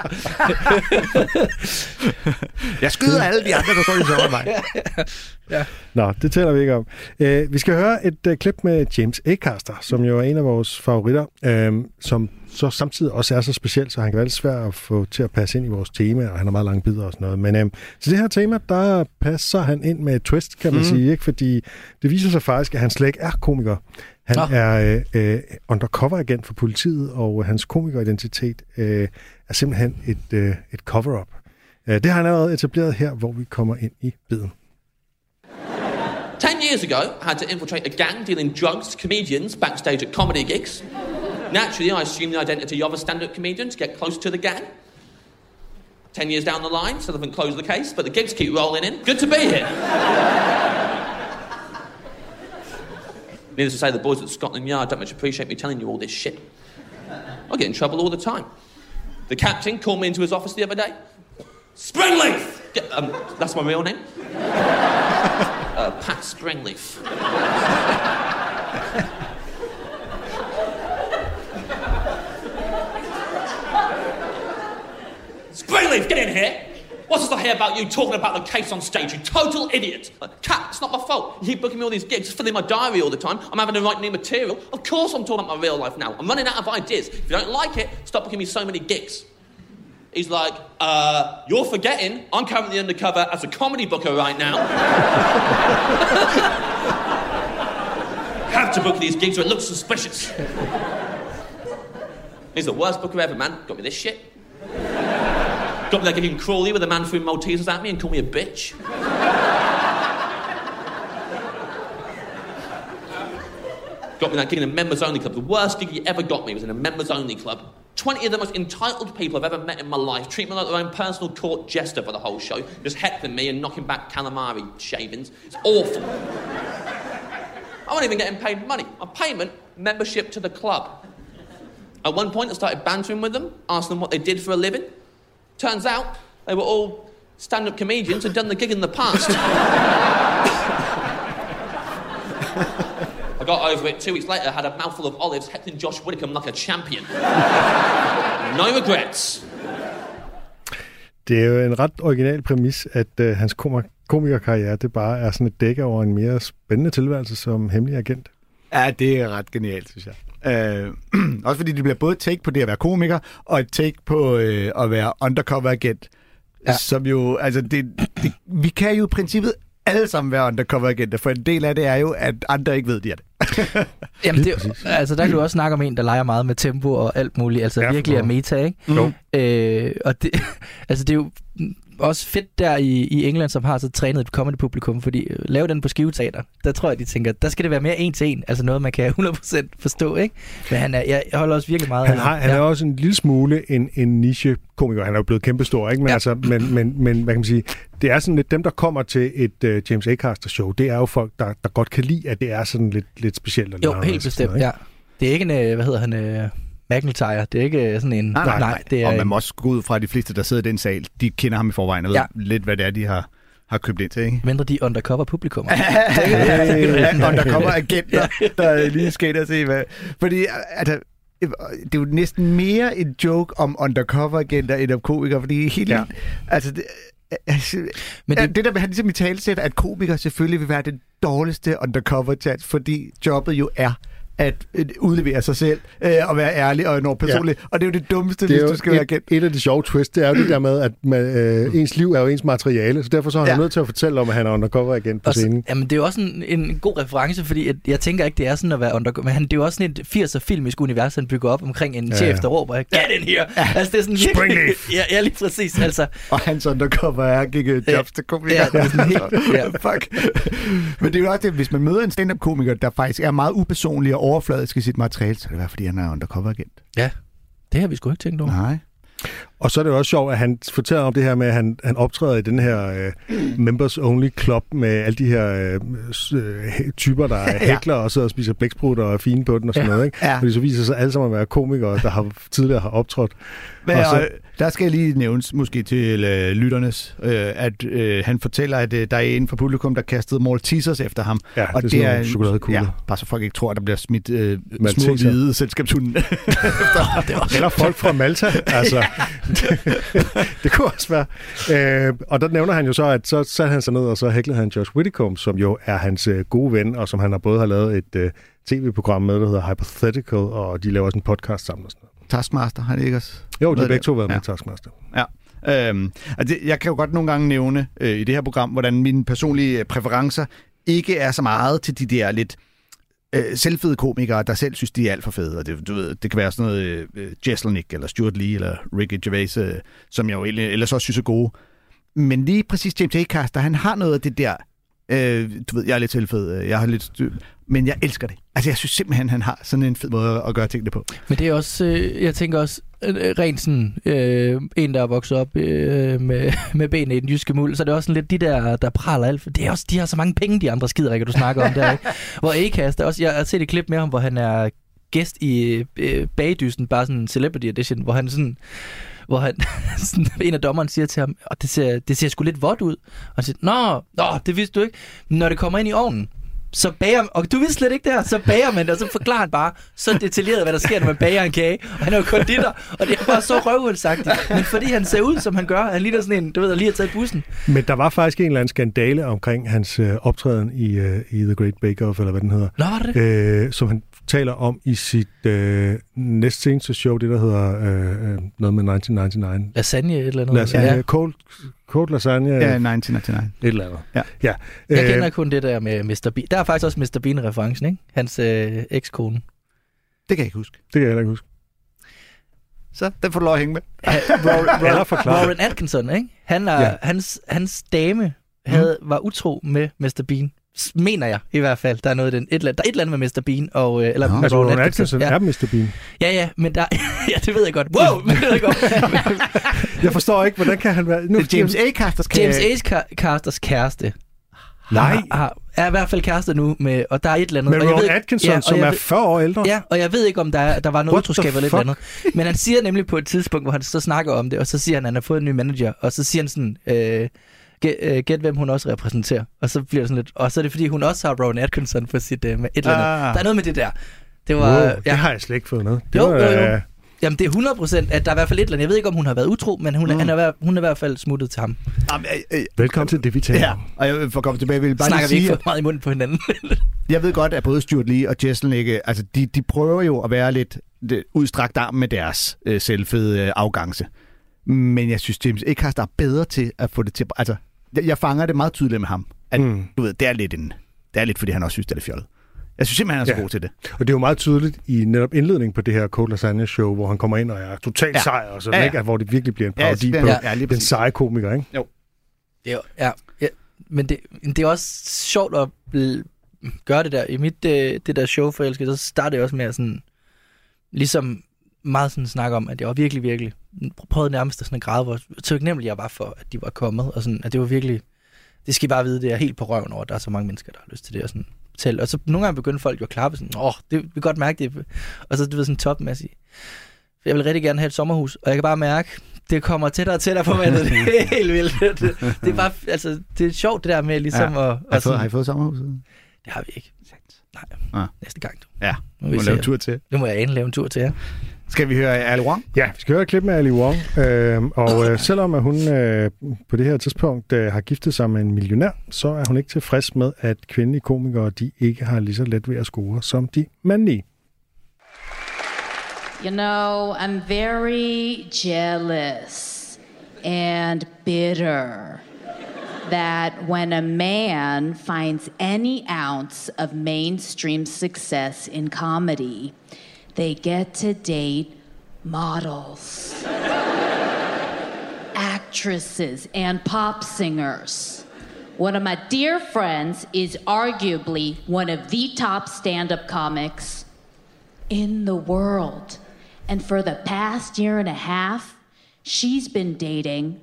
<laughs> Jeg skyder alle de andre, der står i sommer mig. Nå, det taler vi ikke om. Uh, vi skal høre et uh, klip med James Acaster, som jo er en af vores favoritter, uh, som så samtidig også er så speciel, så han kan være lidt svær at få til at passe ind i vores tema, og han har meget lange bidder og sådan noget. Men uh, til det her tema, der passer han ind med et twist, kan man mm. sige, ikke? fordi det viser sig faktisk, at han slet ikke er komiker. Han Nå. er uh, uh, undercover-agent for politiet, og hans komikeridentitet uh, er simpelthen et, uh, et cover-up. Uh, det har han allerede etableret her, hvor vi kommer ind i biden. Ten years ago, I had to infiltrate a gang dealing drugs to comedians backstage at comedy gigs. Naturally, I assumed the identity of a stand-up comedian to get close to the gang. Ten years down the line, still haven't closed the case, but the gigs keep rolling in. Good to be here. Needless to say, the boys at Scotland Yard don't much appreciate me telling you all this shit. I get in trouble all the time. The captain called me into his office the other day. Springleaf! Get, um, that's my real name. <laughs> Uh, Pat Springleaf. Get in here! What's this I hear about you talking about the case on stage, you total idiot? Cat, it's not my fault. You keep booking me all these gigs, filling my diary all the time. I'm having to write new material. Of course I'm talking about my real life now. I'm running out of ideas. If you don't like it, stop booking me so many gigs. He's like, uh, you're forgetting I'm currently undercover as a comedy booker right now. <laughs> Have to book these gigs or it looks suspicious. He's the worst booker ever, man. Got me this shit. Got me like getting Crawley with a man threw Maltesers at me and called me a bitch. got me that gig in a members only club. The worst gig he ever got me was in a members only club. 20 of the most entitled people I've ever met in my life treat me like their own personal court jester for the whole show, just heckling me and knocking back calamari shavings. It's awful. I wasn't even getting paid money. My payment, membership to the club. At one point, I started bantering with them, asking them what they did for a living. Turns out they were all stand up comedians who'd done the gig in the past. I got over it two weeks later, had a mouthful of olives, heckling Josh Whitcomb like a champion. no regrets. Det er jo en ret original præmis, at øh, hans komi- komikerkarriere, det bare er sådan et dække over en mere spændende tilværelse som hemmelig agent. Ja, det er ret genialt, synes jeg. Øh, <clears throat> også fordi det bliver både et take på det at være komiker, og et take på øh, at være undercover agent. Ja. Som jo, altså det, det, vi kan jo i princippet alle sammen være undercover agenter, for en del af det er jo, at andre ikke ved, de er det. <laughs> Jamen, det, altså, der kan du også snakke om en, der leger meget med tempo og alt muligt. Altså Ja, virkelig er meta, ikke? Jo. Øh, og det, <laughs> altså, det er jo også fedt der i, i England, som har så trænet et comedy publikum, fordi øh, lave den på skiveteater, der tror jeg, de tænker, der skal det være mere en til en, altså noget, man kan <laughs> 100% forstå, ikke? Men han er, jeg holder også virkelig meget Han, af har, ham. han er også en lille smule en, en niche-komiker. Han er jo blevet kæmpestor, ikke? Men, ja. altså, men, men, men hvad kan man sige? Det er sådan lidt, dem der kommer til et uh, James Acaster-show, det er jo folk, der, der godt kan lide, at det er sådan lidt, lidt specielt. Jo, helt bestemt, noget, ja. Det er ikke en, øh, hvad hedder han, øh, McIntyre, det er ikke øh, sådan en... Nej, nej, nej. det er og man må også gå ud fra, at de fleste, der sidder i den sal, de kender ham i forvejen og ved Ja. lidt, hvad det er, de har, har købt ind til, ikke? Mindre de undercover publikummer. <laughs> Ja, undercover agenter, <laughs> der lige skal ind og se, hvad... Fordi, altså, det er jo næsten mere en joke om undercover agenter end om komikere, fordi helt... Ja. Altså, det, Altså, Men det- det, der med, han ligesom i talesæt, at komikere selvfølgelig vil være den dårligste undercover chance, fordi jobbet jo er at øh, udlevere sig selv øh, og være ærlig og enormt personlig. Ja. Og det er jo det dummeste, Det hvis du skal være et, agent. et af de sjove twists, det er jo det der med, at man, øh, ens liv er jo ens materiale, så derfor så er han Ja. nødt til at fortælle om, at han er undercover igen på Og så- scenen. Jamen, det er jo også en, en god reference, fordi at, jeg tænker ikke, det er sådan at være under... Men han, det er jo også sådan et 80'er filmisk univers, han bygger op omkring en Ja, chef, der råber, get in here! Ja. Altså, det er sådan Springleaf! <laughs> ja, ja, lige præcis. Altså, Og hans undercover er gik øh, jobs til komikere. Ja, det er sådan helt- <laughs> ja. Fuck. Men det er jo også det, hvis man møder en stand-up-komiker, der faktisk er meget upersonlig og overfladisk i sit materiale, så kan det være, fordi han er undercover-agent. ja, det har vi sgu ikke tænkt over. Nej. Og så er det jo også sjovt, at han fortæller om det her med, at han, han optræder i den her øh, members only club med alle de her øh, øh, typer, der <laughs> er Ja. hækler og sidder og spiser blæksprutter og er fine på den og sådan Ja. noget. Ikke? Ja. Fordi så viser sig alle sammen at være komikere, der har tidligere har optrådt. Men, Og så- og, der skal jeg lige nævnes måske til øh, lytternes, øh, at øh, han fortæller, at øh, der er en fra publikum, der kastede Maltesers efter ham. Ja, og det er sådan nogle chokoladekugler. Ja, bare så folk ikke tror, at der bliver smidt øh, små hvide selskabshunden. <laughs> Eller folk fra Malta. <laughs> Altså, <laughs> det, kunne også være. Øh, og der nævner han jo så, at så satte han sig ned, og så hæklede han Josh Whittaker, som jo er hans øh, gode ven, og som han har både har lavet et øh, tv-program med, der hedder Hypothetical, og de laver også en podcast sammen og sådan noget. Taskmaster, har det ikke også? Jo, de har begge to været med Ja. Taskmaster. Ja. Øhm, altså jeg kan jo godt nogle gange nævne øh, i det her program, hvordan mine personlige øh, præferencer ikke er så meget til de der lidt øh, selvfede komikere, der selv synes, de er alt for fede. Og det, du ved, det kan være sådan noget øh, Jesselnik, eller Stuart Lee, eller Ricky Gervais, øh, som jeg jo egentlig- ellers også synes er gode. Men lige præcis James Acaster, han har noget af det der, øh, du ved, jeg er lidt selvfed, øh, jeg har lidt styr, men jeg elsker det. Altså, jeg synes simpelthen, han har sådan en fed måde at gøre tingene på. Men det er også, øh, jeg tænker også, rent sådan, øh, en der er vokset op øh, med, <laughs> med benene i den jyske muld, så er det også sådan lidt de der, der praler alt. Det er også, de har så mange penge, de andre skider, du snakker om der, ikke? <laughs> Hvor Acast, er også, jeg har set et klip med ham, hvor han er gæst i øh, bagdysten, bare sådan en celebrity edition, hvor han sådan, hvor han, <laughs> sådan, en af dommeren siger til ham, og det ser, det ser sgu lidt vådt ud. Og han siger, nå, nå, det vidste du ikke. Men Når det kommer ind i ovnen, så bager og du vidste slet ikke det her, så bager man det, og så forklarer han bare så detaljeret, hvad der sker, når man bager en kage. Og han er jo konditor, og det er bare så røvhulsagtigt. Men fordi han ser ud, som han gør, han ligner sådan en, du ved, der lige har taget bussen. Men der var faktisk en eller anden skandale omkring hans øh, optræden i, øh, i The Great Bake Off, eller hvad den hedder. Nå, var det det? Øh, som han taler om i sit øh, næst seneste show, det der hedder øh, øh, noget med 1999. Lasagne et eller andet. Lasagne, Ja. ja. cold, cold lasagne, Ja, ja. 1999. et eller andet. Ja. ja. Jeg Øh, kender kun det der med Mr. Bean. Der er faktisk også Mr. Bean-referencen, ikke? Hans øh, ekskone. Det kan jeg ikke huske. det kan jeg heller ikke huske. Så den får du lov at hænge med. Eller forklare. Warren Atkinson, ikke? Han er, Ja. ja. hans, hans dame havde, var utro med Mr. Bean. Mener jeg i hvert fald. Der er, noget, den, et, der er et eller andet med Mr. Bean. Og, øh, eller Nå. med Altså, Rowan Atkinson ja. er Mr. Bean. ja, ja, men der... <laughs> ja, det ved jeg godt. Wow, men <laughs> det ved jeg godt. <laughs> Jeg forstår ikke, hvordan kan han være... Nu, Det er James Acasters James Acasters kæreste Nej, har, har, er i hvert fald kæreste nu, med, og der er et eller andet. men og jeg Ron ved- Atkinson, ja, som er ved- 40 år ældre. Ja, og jeg ved ikke, om der, er, der var noget utroskab eller et eller andet. Men han siger nemlig på et tidspunkt, hvor han så snakker om det, og så siger han, at han har fået en ny manager, og så siger han sådan, øh, Gæt, øh, gæt, hvem hun også repræsenterer. Og så bliver det sådan lidt... Og så er det, fordi hun også har Rowan Atkinson på sit... Øh, med et eller andet. Ah. Der er noget med det der. Det var... Wow, det har jeg slet ikke fået noget. Det Jo, var, jo, jo. øh, Jamen, det er 100 procent, at der er i hvert fald et eller andet. Jeg ved ikke, om hun har været utro, men hun, mm. Han er, hun er i hvert fald smuttet til ham. Jamen, øh, øh, Velkommen til det, vi taler Ja, og jeg, for at komme tilbage, vil bare Snakker vi lige ikke sige, for meget i munden på hinanden? <laughs> Jeg ved godt, at både Stuart Lee og Jesselnik, øh, altså de, de prøver jo at være lidt udstrakt arm med deres øh, selvfede øh, afgangse. Men jeg synes, James Eckhart er bedre til at få det til... Altså, jeg, jeg fanger det meget tydeligt med ham. At, Mm. du ved, det er lidt en... Det er lidt, fordi han også synes, det er lidt fjollet. Jeg synes simpelthen, han er så Ja. god til det. Og det er jo meget tydeligt i netop indledningen på det her Code Lasagna show, hvor han kommer ind og er totalt Ja. ja. sej, og sådan, Ja, ja, ja. Ikke? Hvor det virkelig bliver en Ja, parodi den- på ja, den seje komiker. Ikke? Jo. Det er, jo- ja, ja, men det, det er også sjovt at gøre det der. I mit øh, det der show forelsket, så startede jeg også med at sådan, ligesom meget sådan snakke om, at jeg var virkelig, virkelig, prøvede nærmest at sådan græde, hvor taknemmelig jeg var for, at de var kommet, og sådan, at det var virkelig, det skal I bare vide, det er helt på røven over, at der er så mange mennesker, der har lyst til det, og sådan, til. Og så nogle gange begyndte folk jo at klappe sådan, åh, oh, det vi kan godt mærke det. Og så, du ved, sådan top med at sige, jeg vil rigtig gerne have et sommerhus, og jeg kan bare mærke, det kommer tættere og tættere på vandet. <laughs> Det er helt vildt. Det, det, er bare, altså, det er sjovt det der med ligesom Ja. at... Har, I fået, har I fået sommerhuset? Det har vi ikke. Nej, Ah. næste gang. Du. Ja, Nu må se. lave en tur til. Nu må jeg ane lave en tur til jer. Skal vi høre Ali Wong? Ja, vi skal høre et klip med Ali Wong. Øh, og øh, selvom at hun øh, på det her tidspunkt øh, har giftet sig med en millionær, så er hun ikke tilfreds med, at kvindelige komikere de ikke har lige så let ved at score som de mandlige. You know, I'm very jealous and bitter that when a man finds any ounce of mainstream success in comedy, they get to date models, actresses, and pop singers. One of my dear friends is arguably one of the top stand up comics in the world. And for the past year and a half, she's been dating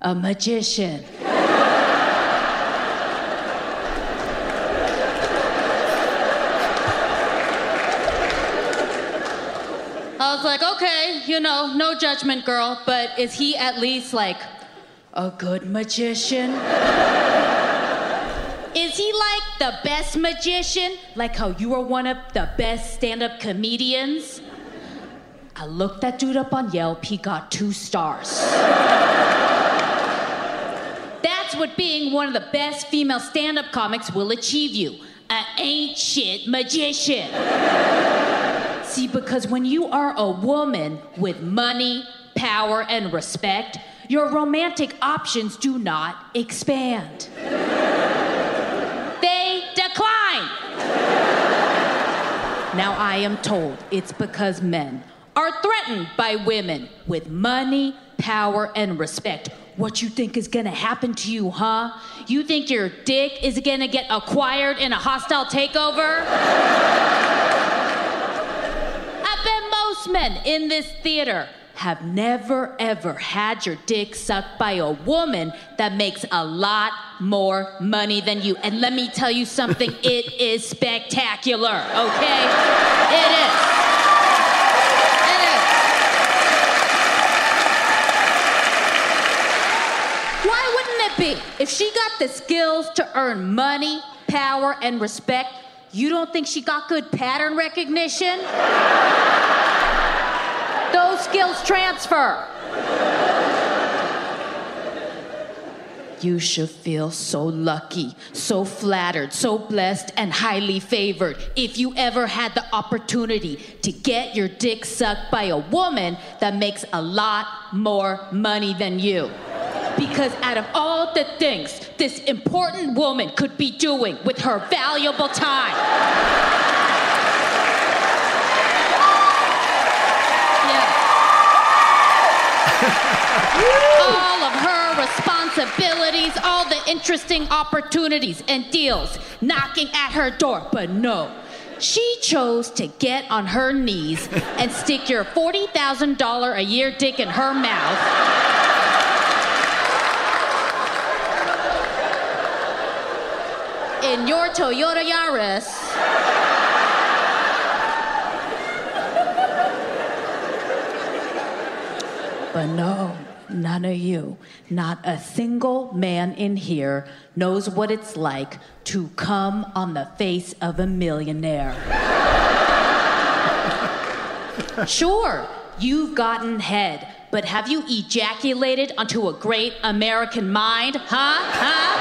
a magician. Was like, okay, you know, no judgment, girl, but is he at least like a good magician? Is he like the best magician? Like how you are one of the best stand up comedians? I looked that dude up on Yelp, he got two stars. That's what being one of the best female stand up comics will achieve you a ain't shit magician. See, because when you are a woman with money, power, and respect, your romantic options do not expand. They decline. Now, I am told it's because men are threatened by women with money, power, and respect. What you think is gonna happen to you, huh? You think your dick is gonna get acquired in a hostile takeover? Men in this theater have never ever had your dick sucked by a woman that makes a lot more money than you. And let me tell you something, <laughs> it is spectacular, okay? It is. It is. Why wouldn't it be? If she got the skills to earn money, power, and respect, you don't think she got good pattern recognition? Those skills transfer. You should feel so lucky, so flattered, so blessed, and highly favored if you ever had the opportunity to get your dick sucked by a woman that makes a lot more money than you. Because out of all the things this important woman could be doing with her valuable time, all of her responsibilities, all the interesting opportunities and deals knocking at her door. But no, she chose to get on her knees and stick your $40,000 a year dick in her mouth. In your Toyota Yaris. But no, none of you, not a single man in here knows what it's like to come on the face of a millionaire. sure, you've gotten head, but have you ejaculated onto a great American mind? Huh? Huh?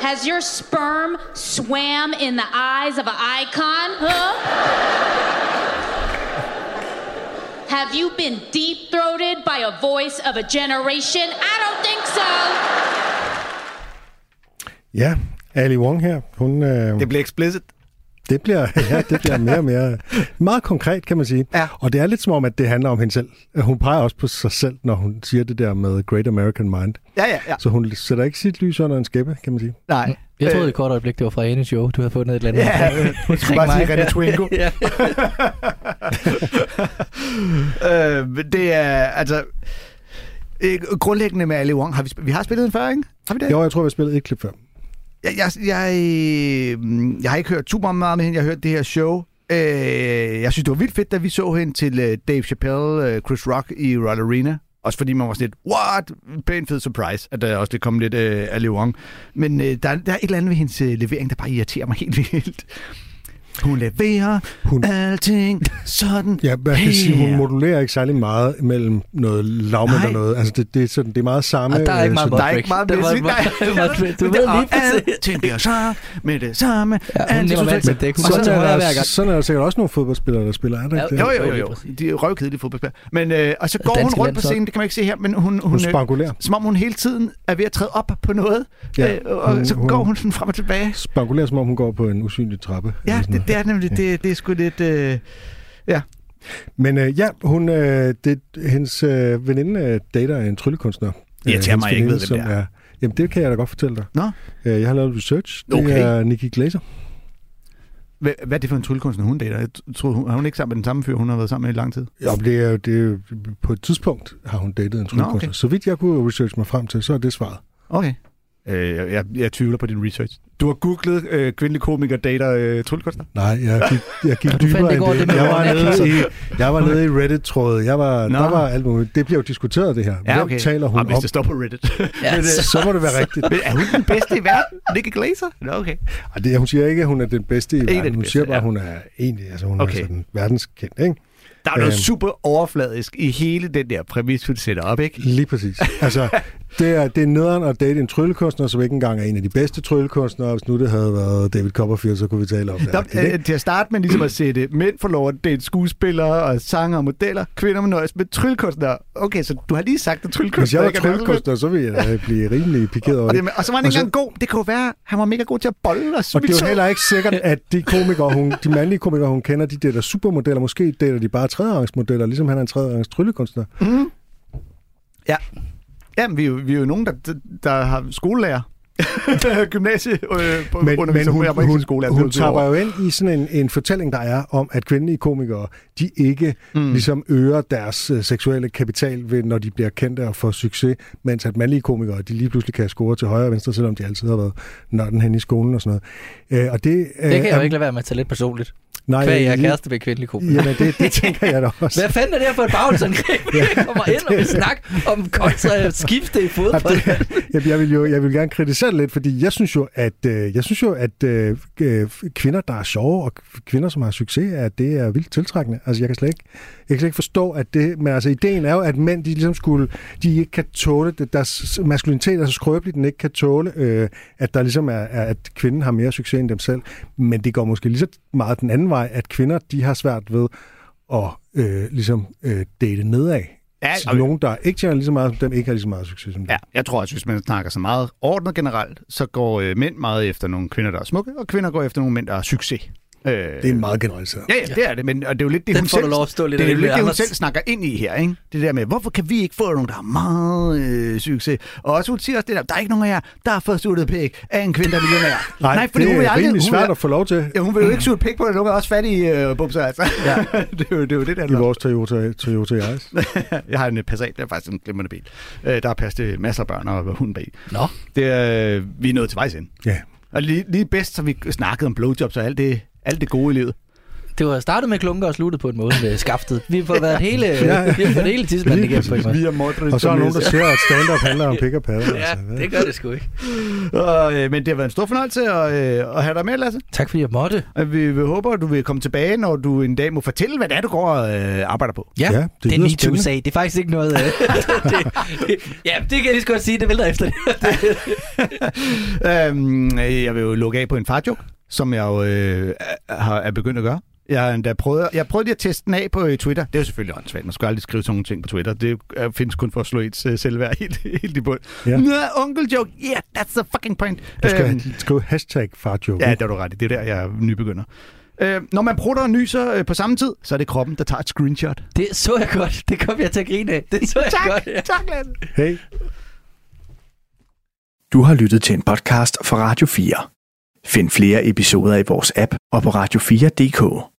Has your sperm swam in the eyes of an icon? Huh? Have you been deep throated by a voice of a generation? I don't think so. Ja, Ali Wong her. Hun, øh, Det bliver explicit. Det bliver, <laughs> ja, det bliver mere og mere meget konkret, kan man sige. Ja. Og det er lidt som om, at det handler om hende selv. Hun peger også på sig selv, når hun siger det der med Great American Mind. Ja, ja, ja. Så hun sætter ikke sit lys under en skæppe, kan man sige. Nej. Jeg troede et kort øjeblik, det var fra Anne Show. Du havde fundet et eller andet. Ja, <laughs> hun skulle bare sige. René Twingo. <laughs> ja. øh, det er, altså... Øh, grundlæggende med Ali Wong, har vi, vi har spillet den før, ikke? Har vi det? Jo, jeg tror, vi har spillet et klip før. Jeg, jeg, jeg, øh, jeg har ikke hørt super meget med hende. Jeg har hørt det her show. Øh, jeg synes, det var vildt fedt, da vi så hende til øh, Dave Chappelle, øh, Chris Rock i Royal Arena. Også fordi man var sådan lidt, what? Pænt fed surprise, at der også det kom lidt øh, Ali Wong. Men øh, der, der er et eller andet ved hendes øh, levering, der bare irriterer mig helt vildt. Hun leverer hun... alting sådan Ja, man kan sige, hun modulerer ikke særlig meget mellem noget lavmænd og noget. Altså, det, det, er sådan, det er meget samme. Ah, der er ikke øh, meget sådan- Der er ikke meget Det det var- du ved det er lige præcis. Alting bliver så med det samme. Ja, hun Alting er vant til at dække. Hun Og går så- til højre hver er, gang. sådan er der sikkert også nogle fodboldspillere, der spiller, er der ikke det? Jo, jo, jo. De er røvkedelige fodboldspillere. Men, øh, og så går Danske hun rundt på scenen, det kan man ikke se her, men hun, hun, Hun øh, spangulerer. som om hun hele tiden er ved at træde op på noget, Ja, øh, og hun- så går hun sådan frem og tilbage. Spangulerer, som om hun går på en usynlig trappe. Ja, sådan det, <laughs> det er nemlig, det, det er sgu lidt... Øh, Men øh, ja, hun, øh, det, hendes øh, veninde øh, dater en tryllekunstner. Irriterer Øh, mig hendes ikke, ved, hvem det som er. Jamen, det kan jeg da godt fortælle dig. Nå. Øh, jeg har lavet research. Det Okay. er Nikki Glaser. hvad, hvad er det for en tryllekunstner, hun dater? Jeg tror, hun, har hun ikke sammen med den samme fyr, hun har været sammen med i lang tid? Ja, det er, jo- det er, jo- på et tidspunkt har hun datet en tryllekunstner. okay. Så vidt jeg kunne research mig frem til, så er det svaret. Okay. Øh, jeg, jeg, jeg tvivler på din research. Du har googlet øh, kvindelig komiker dater øh, tryllekunstner? Nej, jeg gik, jeg gik dybere end det. jeg, var nede i, jeg var nede i Reddit-trådet. Jeg var, Nå. der var alt muligt. Det bliver jo diskuteret, det her. Hvem taler hun hvis om? det står på Reddit. <laughs> Ja, Men, øh, så- Så må det være rigtigt. Men er hun den bedste i verden? Nikki Glaser? Nå, okay. Og det, hun siger ikke, at hun er den bedste i verden. de Hun siger bare, ja. at hun er egentlig, altså hun Okay. er sådan verdenskendt, ikke? Der er noget Øhm. super overfladisk i hele den der præmis, hun sætter op, ikke? Lige præcis. Altså, <laughs> det er, det er nederen at date en tryllekunstner, som ikke engang er en af de bedste tryllekunstnere. Hvis nu det havde været David Copperfield, så kunne vi tale om det. Der, øh, til at starte med ligesom at sætte mænd for lov at date skuespillere og sanger og modeller. Kvinder må nøjes med tryllekunstnere. Okay, så du har lige sagt, at Hvis tryllekunstner jeg var er tryllekunstner, så ville jeg blive rimelig pikeret over Og, det. og så var han ikke engang god. Det kunne være, han var mega god til at bolle og Og det er jo heller ikke sikkert, at de komikere, hun, de mandlige komikere, hun kender, de dater supermodeller. Måske dater de bare tredjerangsmodeller, ligesom han er en tredjerangs tryllekunstner. Mm. Ja. Jamen, vi er jo, vi er jo nogen, der, der har skolelærer. <laughs> Gymnasie øh, på Men, men hun, jeg må ikke hun, skole, hun, hun tapper jo ind i sådan en, en fortælling, der er om, at kvindelige komikere, de ikke Mm. ligesom øger deres øh, seksuelle kapital, ved, når de bliver kendte og får succes, mens at mandlige komikere, de lige pludselig kan score til højre og venstre, selvom de altid har været nørden hen i skolen og sådan noget. Øh, og det, øh, Det kan jeg er- jo ikke lade være med at tage lidt personligt. Nej, Kvæg, jeg er kæreste med kvindelig komiker. Jamen, det, det tænker jeg da <laughs> også. Hvad fanden er det her for et bagholdsangreb? <laughs> Jeg kommer ind og vil <laughs> snakke om kontra skifte i fodbold. jeg, jeg, vil jo, jeg vil gerne kritisere det lidt, fordi jeg synes jo, at, øh, jeg synes jo, at øh, øh, kvinder, der er sjove, og kvinder, som har succes, at det er vildt tiltrækkende. Altså, jeg kan slet ikke, jeg kan slet ikke forstå, at det... Men altså, ideen er jo, at mænd, de ligesom skulle... De ikke kan tåle det. Deres maskulinitet er så skrøbelig, den ikke kan tåle, øh, at der ligesom er, er, at kvinden har mere succes end dem selv. Men det går måske lige så meget den anden vej, at kvinder, de har svært ved at øh, ligesom øh, date nedad. Ja, og- nogen, der ikke tjener lige så meget som dem, ikke har lige så meget succes som dem. Ja, jeg tror også, hvis man snakker så meget ordnet generelt, så går øh, mænd meget efter nogle kvinder, der er smukke, og kvinder går efter nogle mænd, der har succes. Øh, Det er meget generaliseret. Ja, ja, det er det, men og det er jo lidt det, Den hun selv, lov at stå lidt det er jo lidt det, hun Anders. selv snakker ind i her, ikke? Det der med, hvorfor kan vi ikke få nogen, der har meget øh, succes? Og også hun siger også det der, der er ikke nogen af jer, der har fået suttet pæk af en kvinde, der er millionær. Nej, fordi det hun vil er aldrig, rimelig hun svært vil, at få lov til Ja, hun vil jo ikke sutte pæk på det, nogen er også fattige øh, bumser, altså. Ja. <laughs> det, er jo, det er jo det, der i vores Toyota, Toyota Yaris. <laughs> jeg har en øh, Passat, det er faktisk en glimrende bil. Øh, der er plads til masser af børn og hunden bag. Nå. Det er, øh, vi er nået til vejs ind. Ja. Og lige, lige bedst, så vi snakkede om blowjobs og alt det, alt det gode i livet. Det var startet med klunker og sluttet på en måde med skaftet. Vi har fået <laughs> været hele, Ja, ja. vi har fået hele tidsmanden igennem på en præcis. måde. Og så er der nogen, der siger, at stand-up handler om pik og padder. Ja, altså. Det gør det sgu ikke. Og, øh, men det har været en stor fornøjelse at, øh, at have dig med, Lasse. Tak fordi jeg måtte. Og Vi, vi håber, at du vil komme tilbage, når du en dag må fortælle, hvad det er, du går og øh, arbejder på. Ja, Ja, det det, er. MeToo-sag. Det er faktisk ikke noget... Øh, <laughs> det, det, ja, det kan jeg lige så godt sige. Det vælter efter det. <laughs> øhm, jeg vil jo lukke af på en fartjoke, som jeg jo øh, har, er begyndt at gøre. Jeg har endda prøvet, jeg prøvede lige at teste den af på øh, Twitter. Det er jo selvfølgelig åndssvagt. Man skal aldrig skrive sådan nogle ting på Twitter. Det findes kun for at slå ens øh, selvværd <laughs> helt, helt i bund. Ja. Nå, onkel joke. Yeah, that's the fucking point. Du skal Øhm, skrive hashtag fartjoke. Ja, det er du ret i. Det er der, jeg er nybegynder. Øh, når man prutter og nyser øh, på samme tid, så er det kroppen, der tager et screenshot. Det så jeg godt. Det kom jeg til at grine af. Det så jeg tak, godt. Ja. tak, Lasse. Hey. Du har lyttet til en podcast fra Radio 4. Find flere episoder i vores app og på radio4.dk.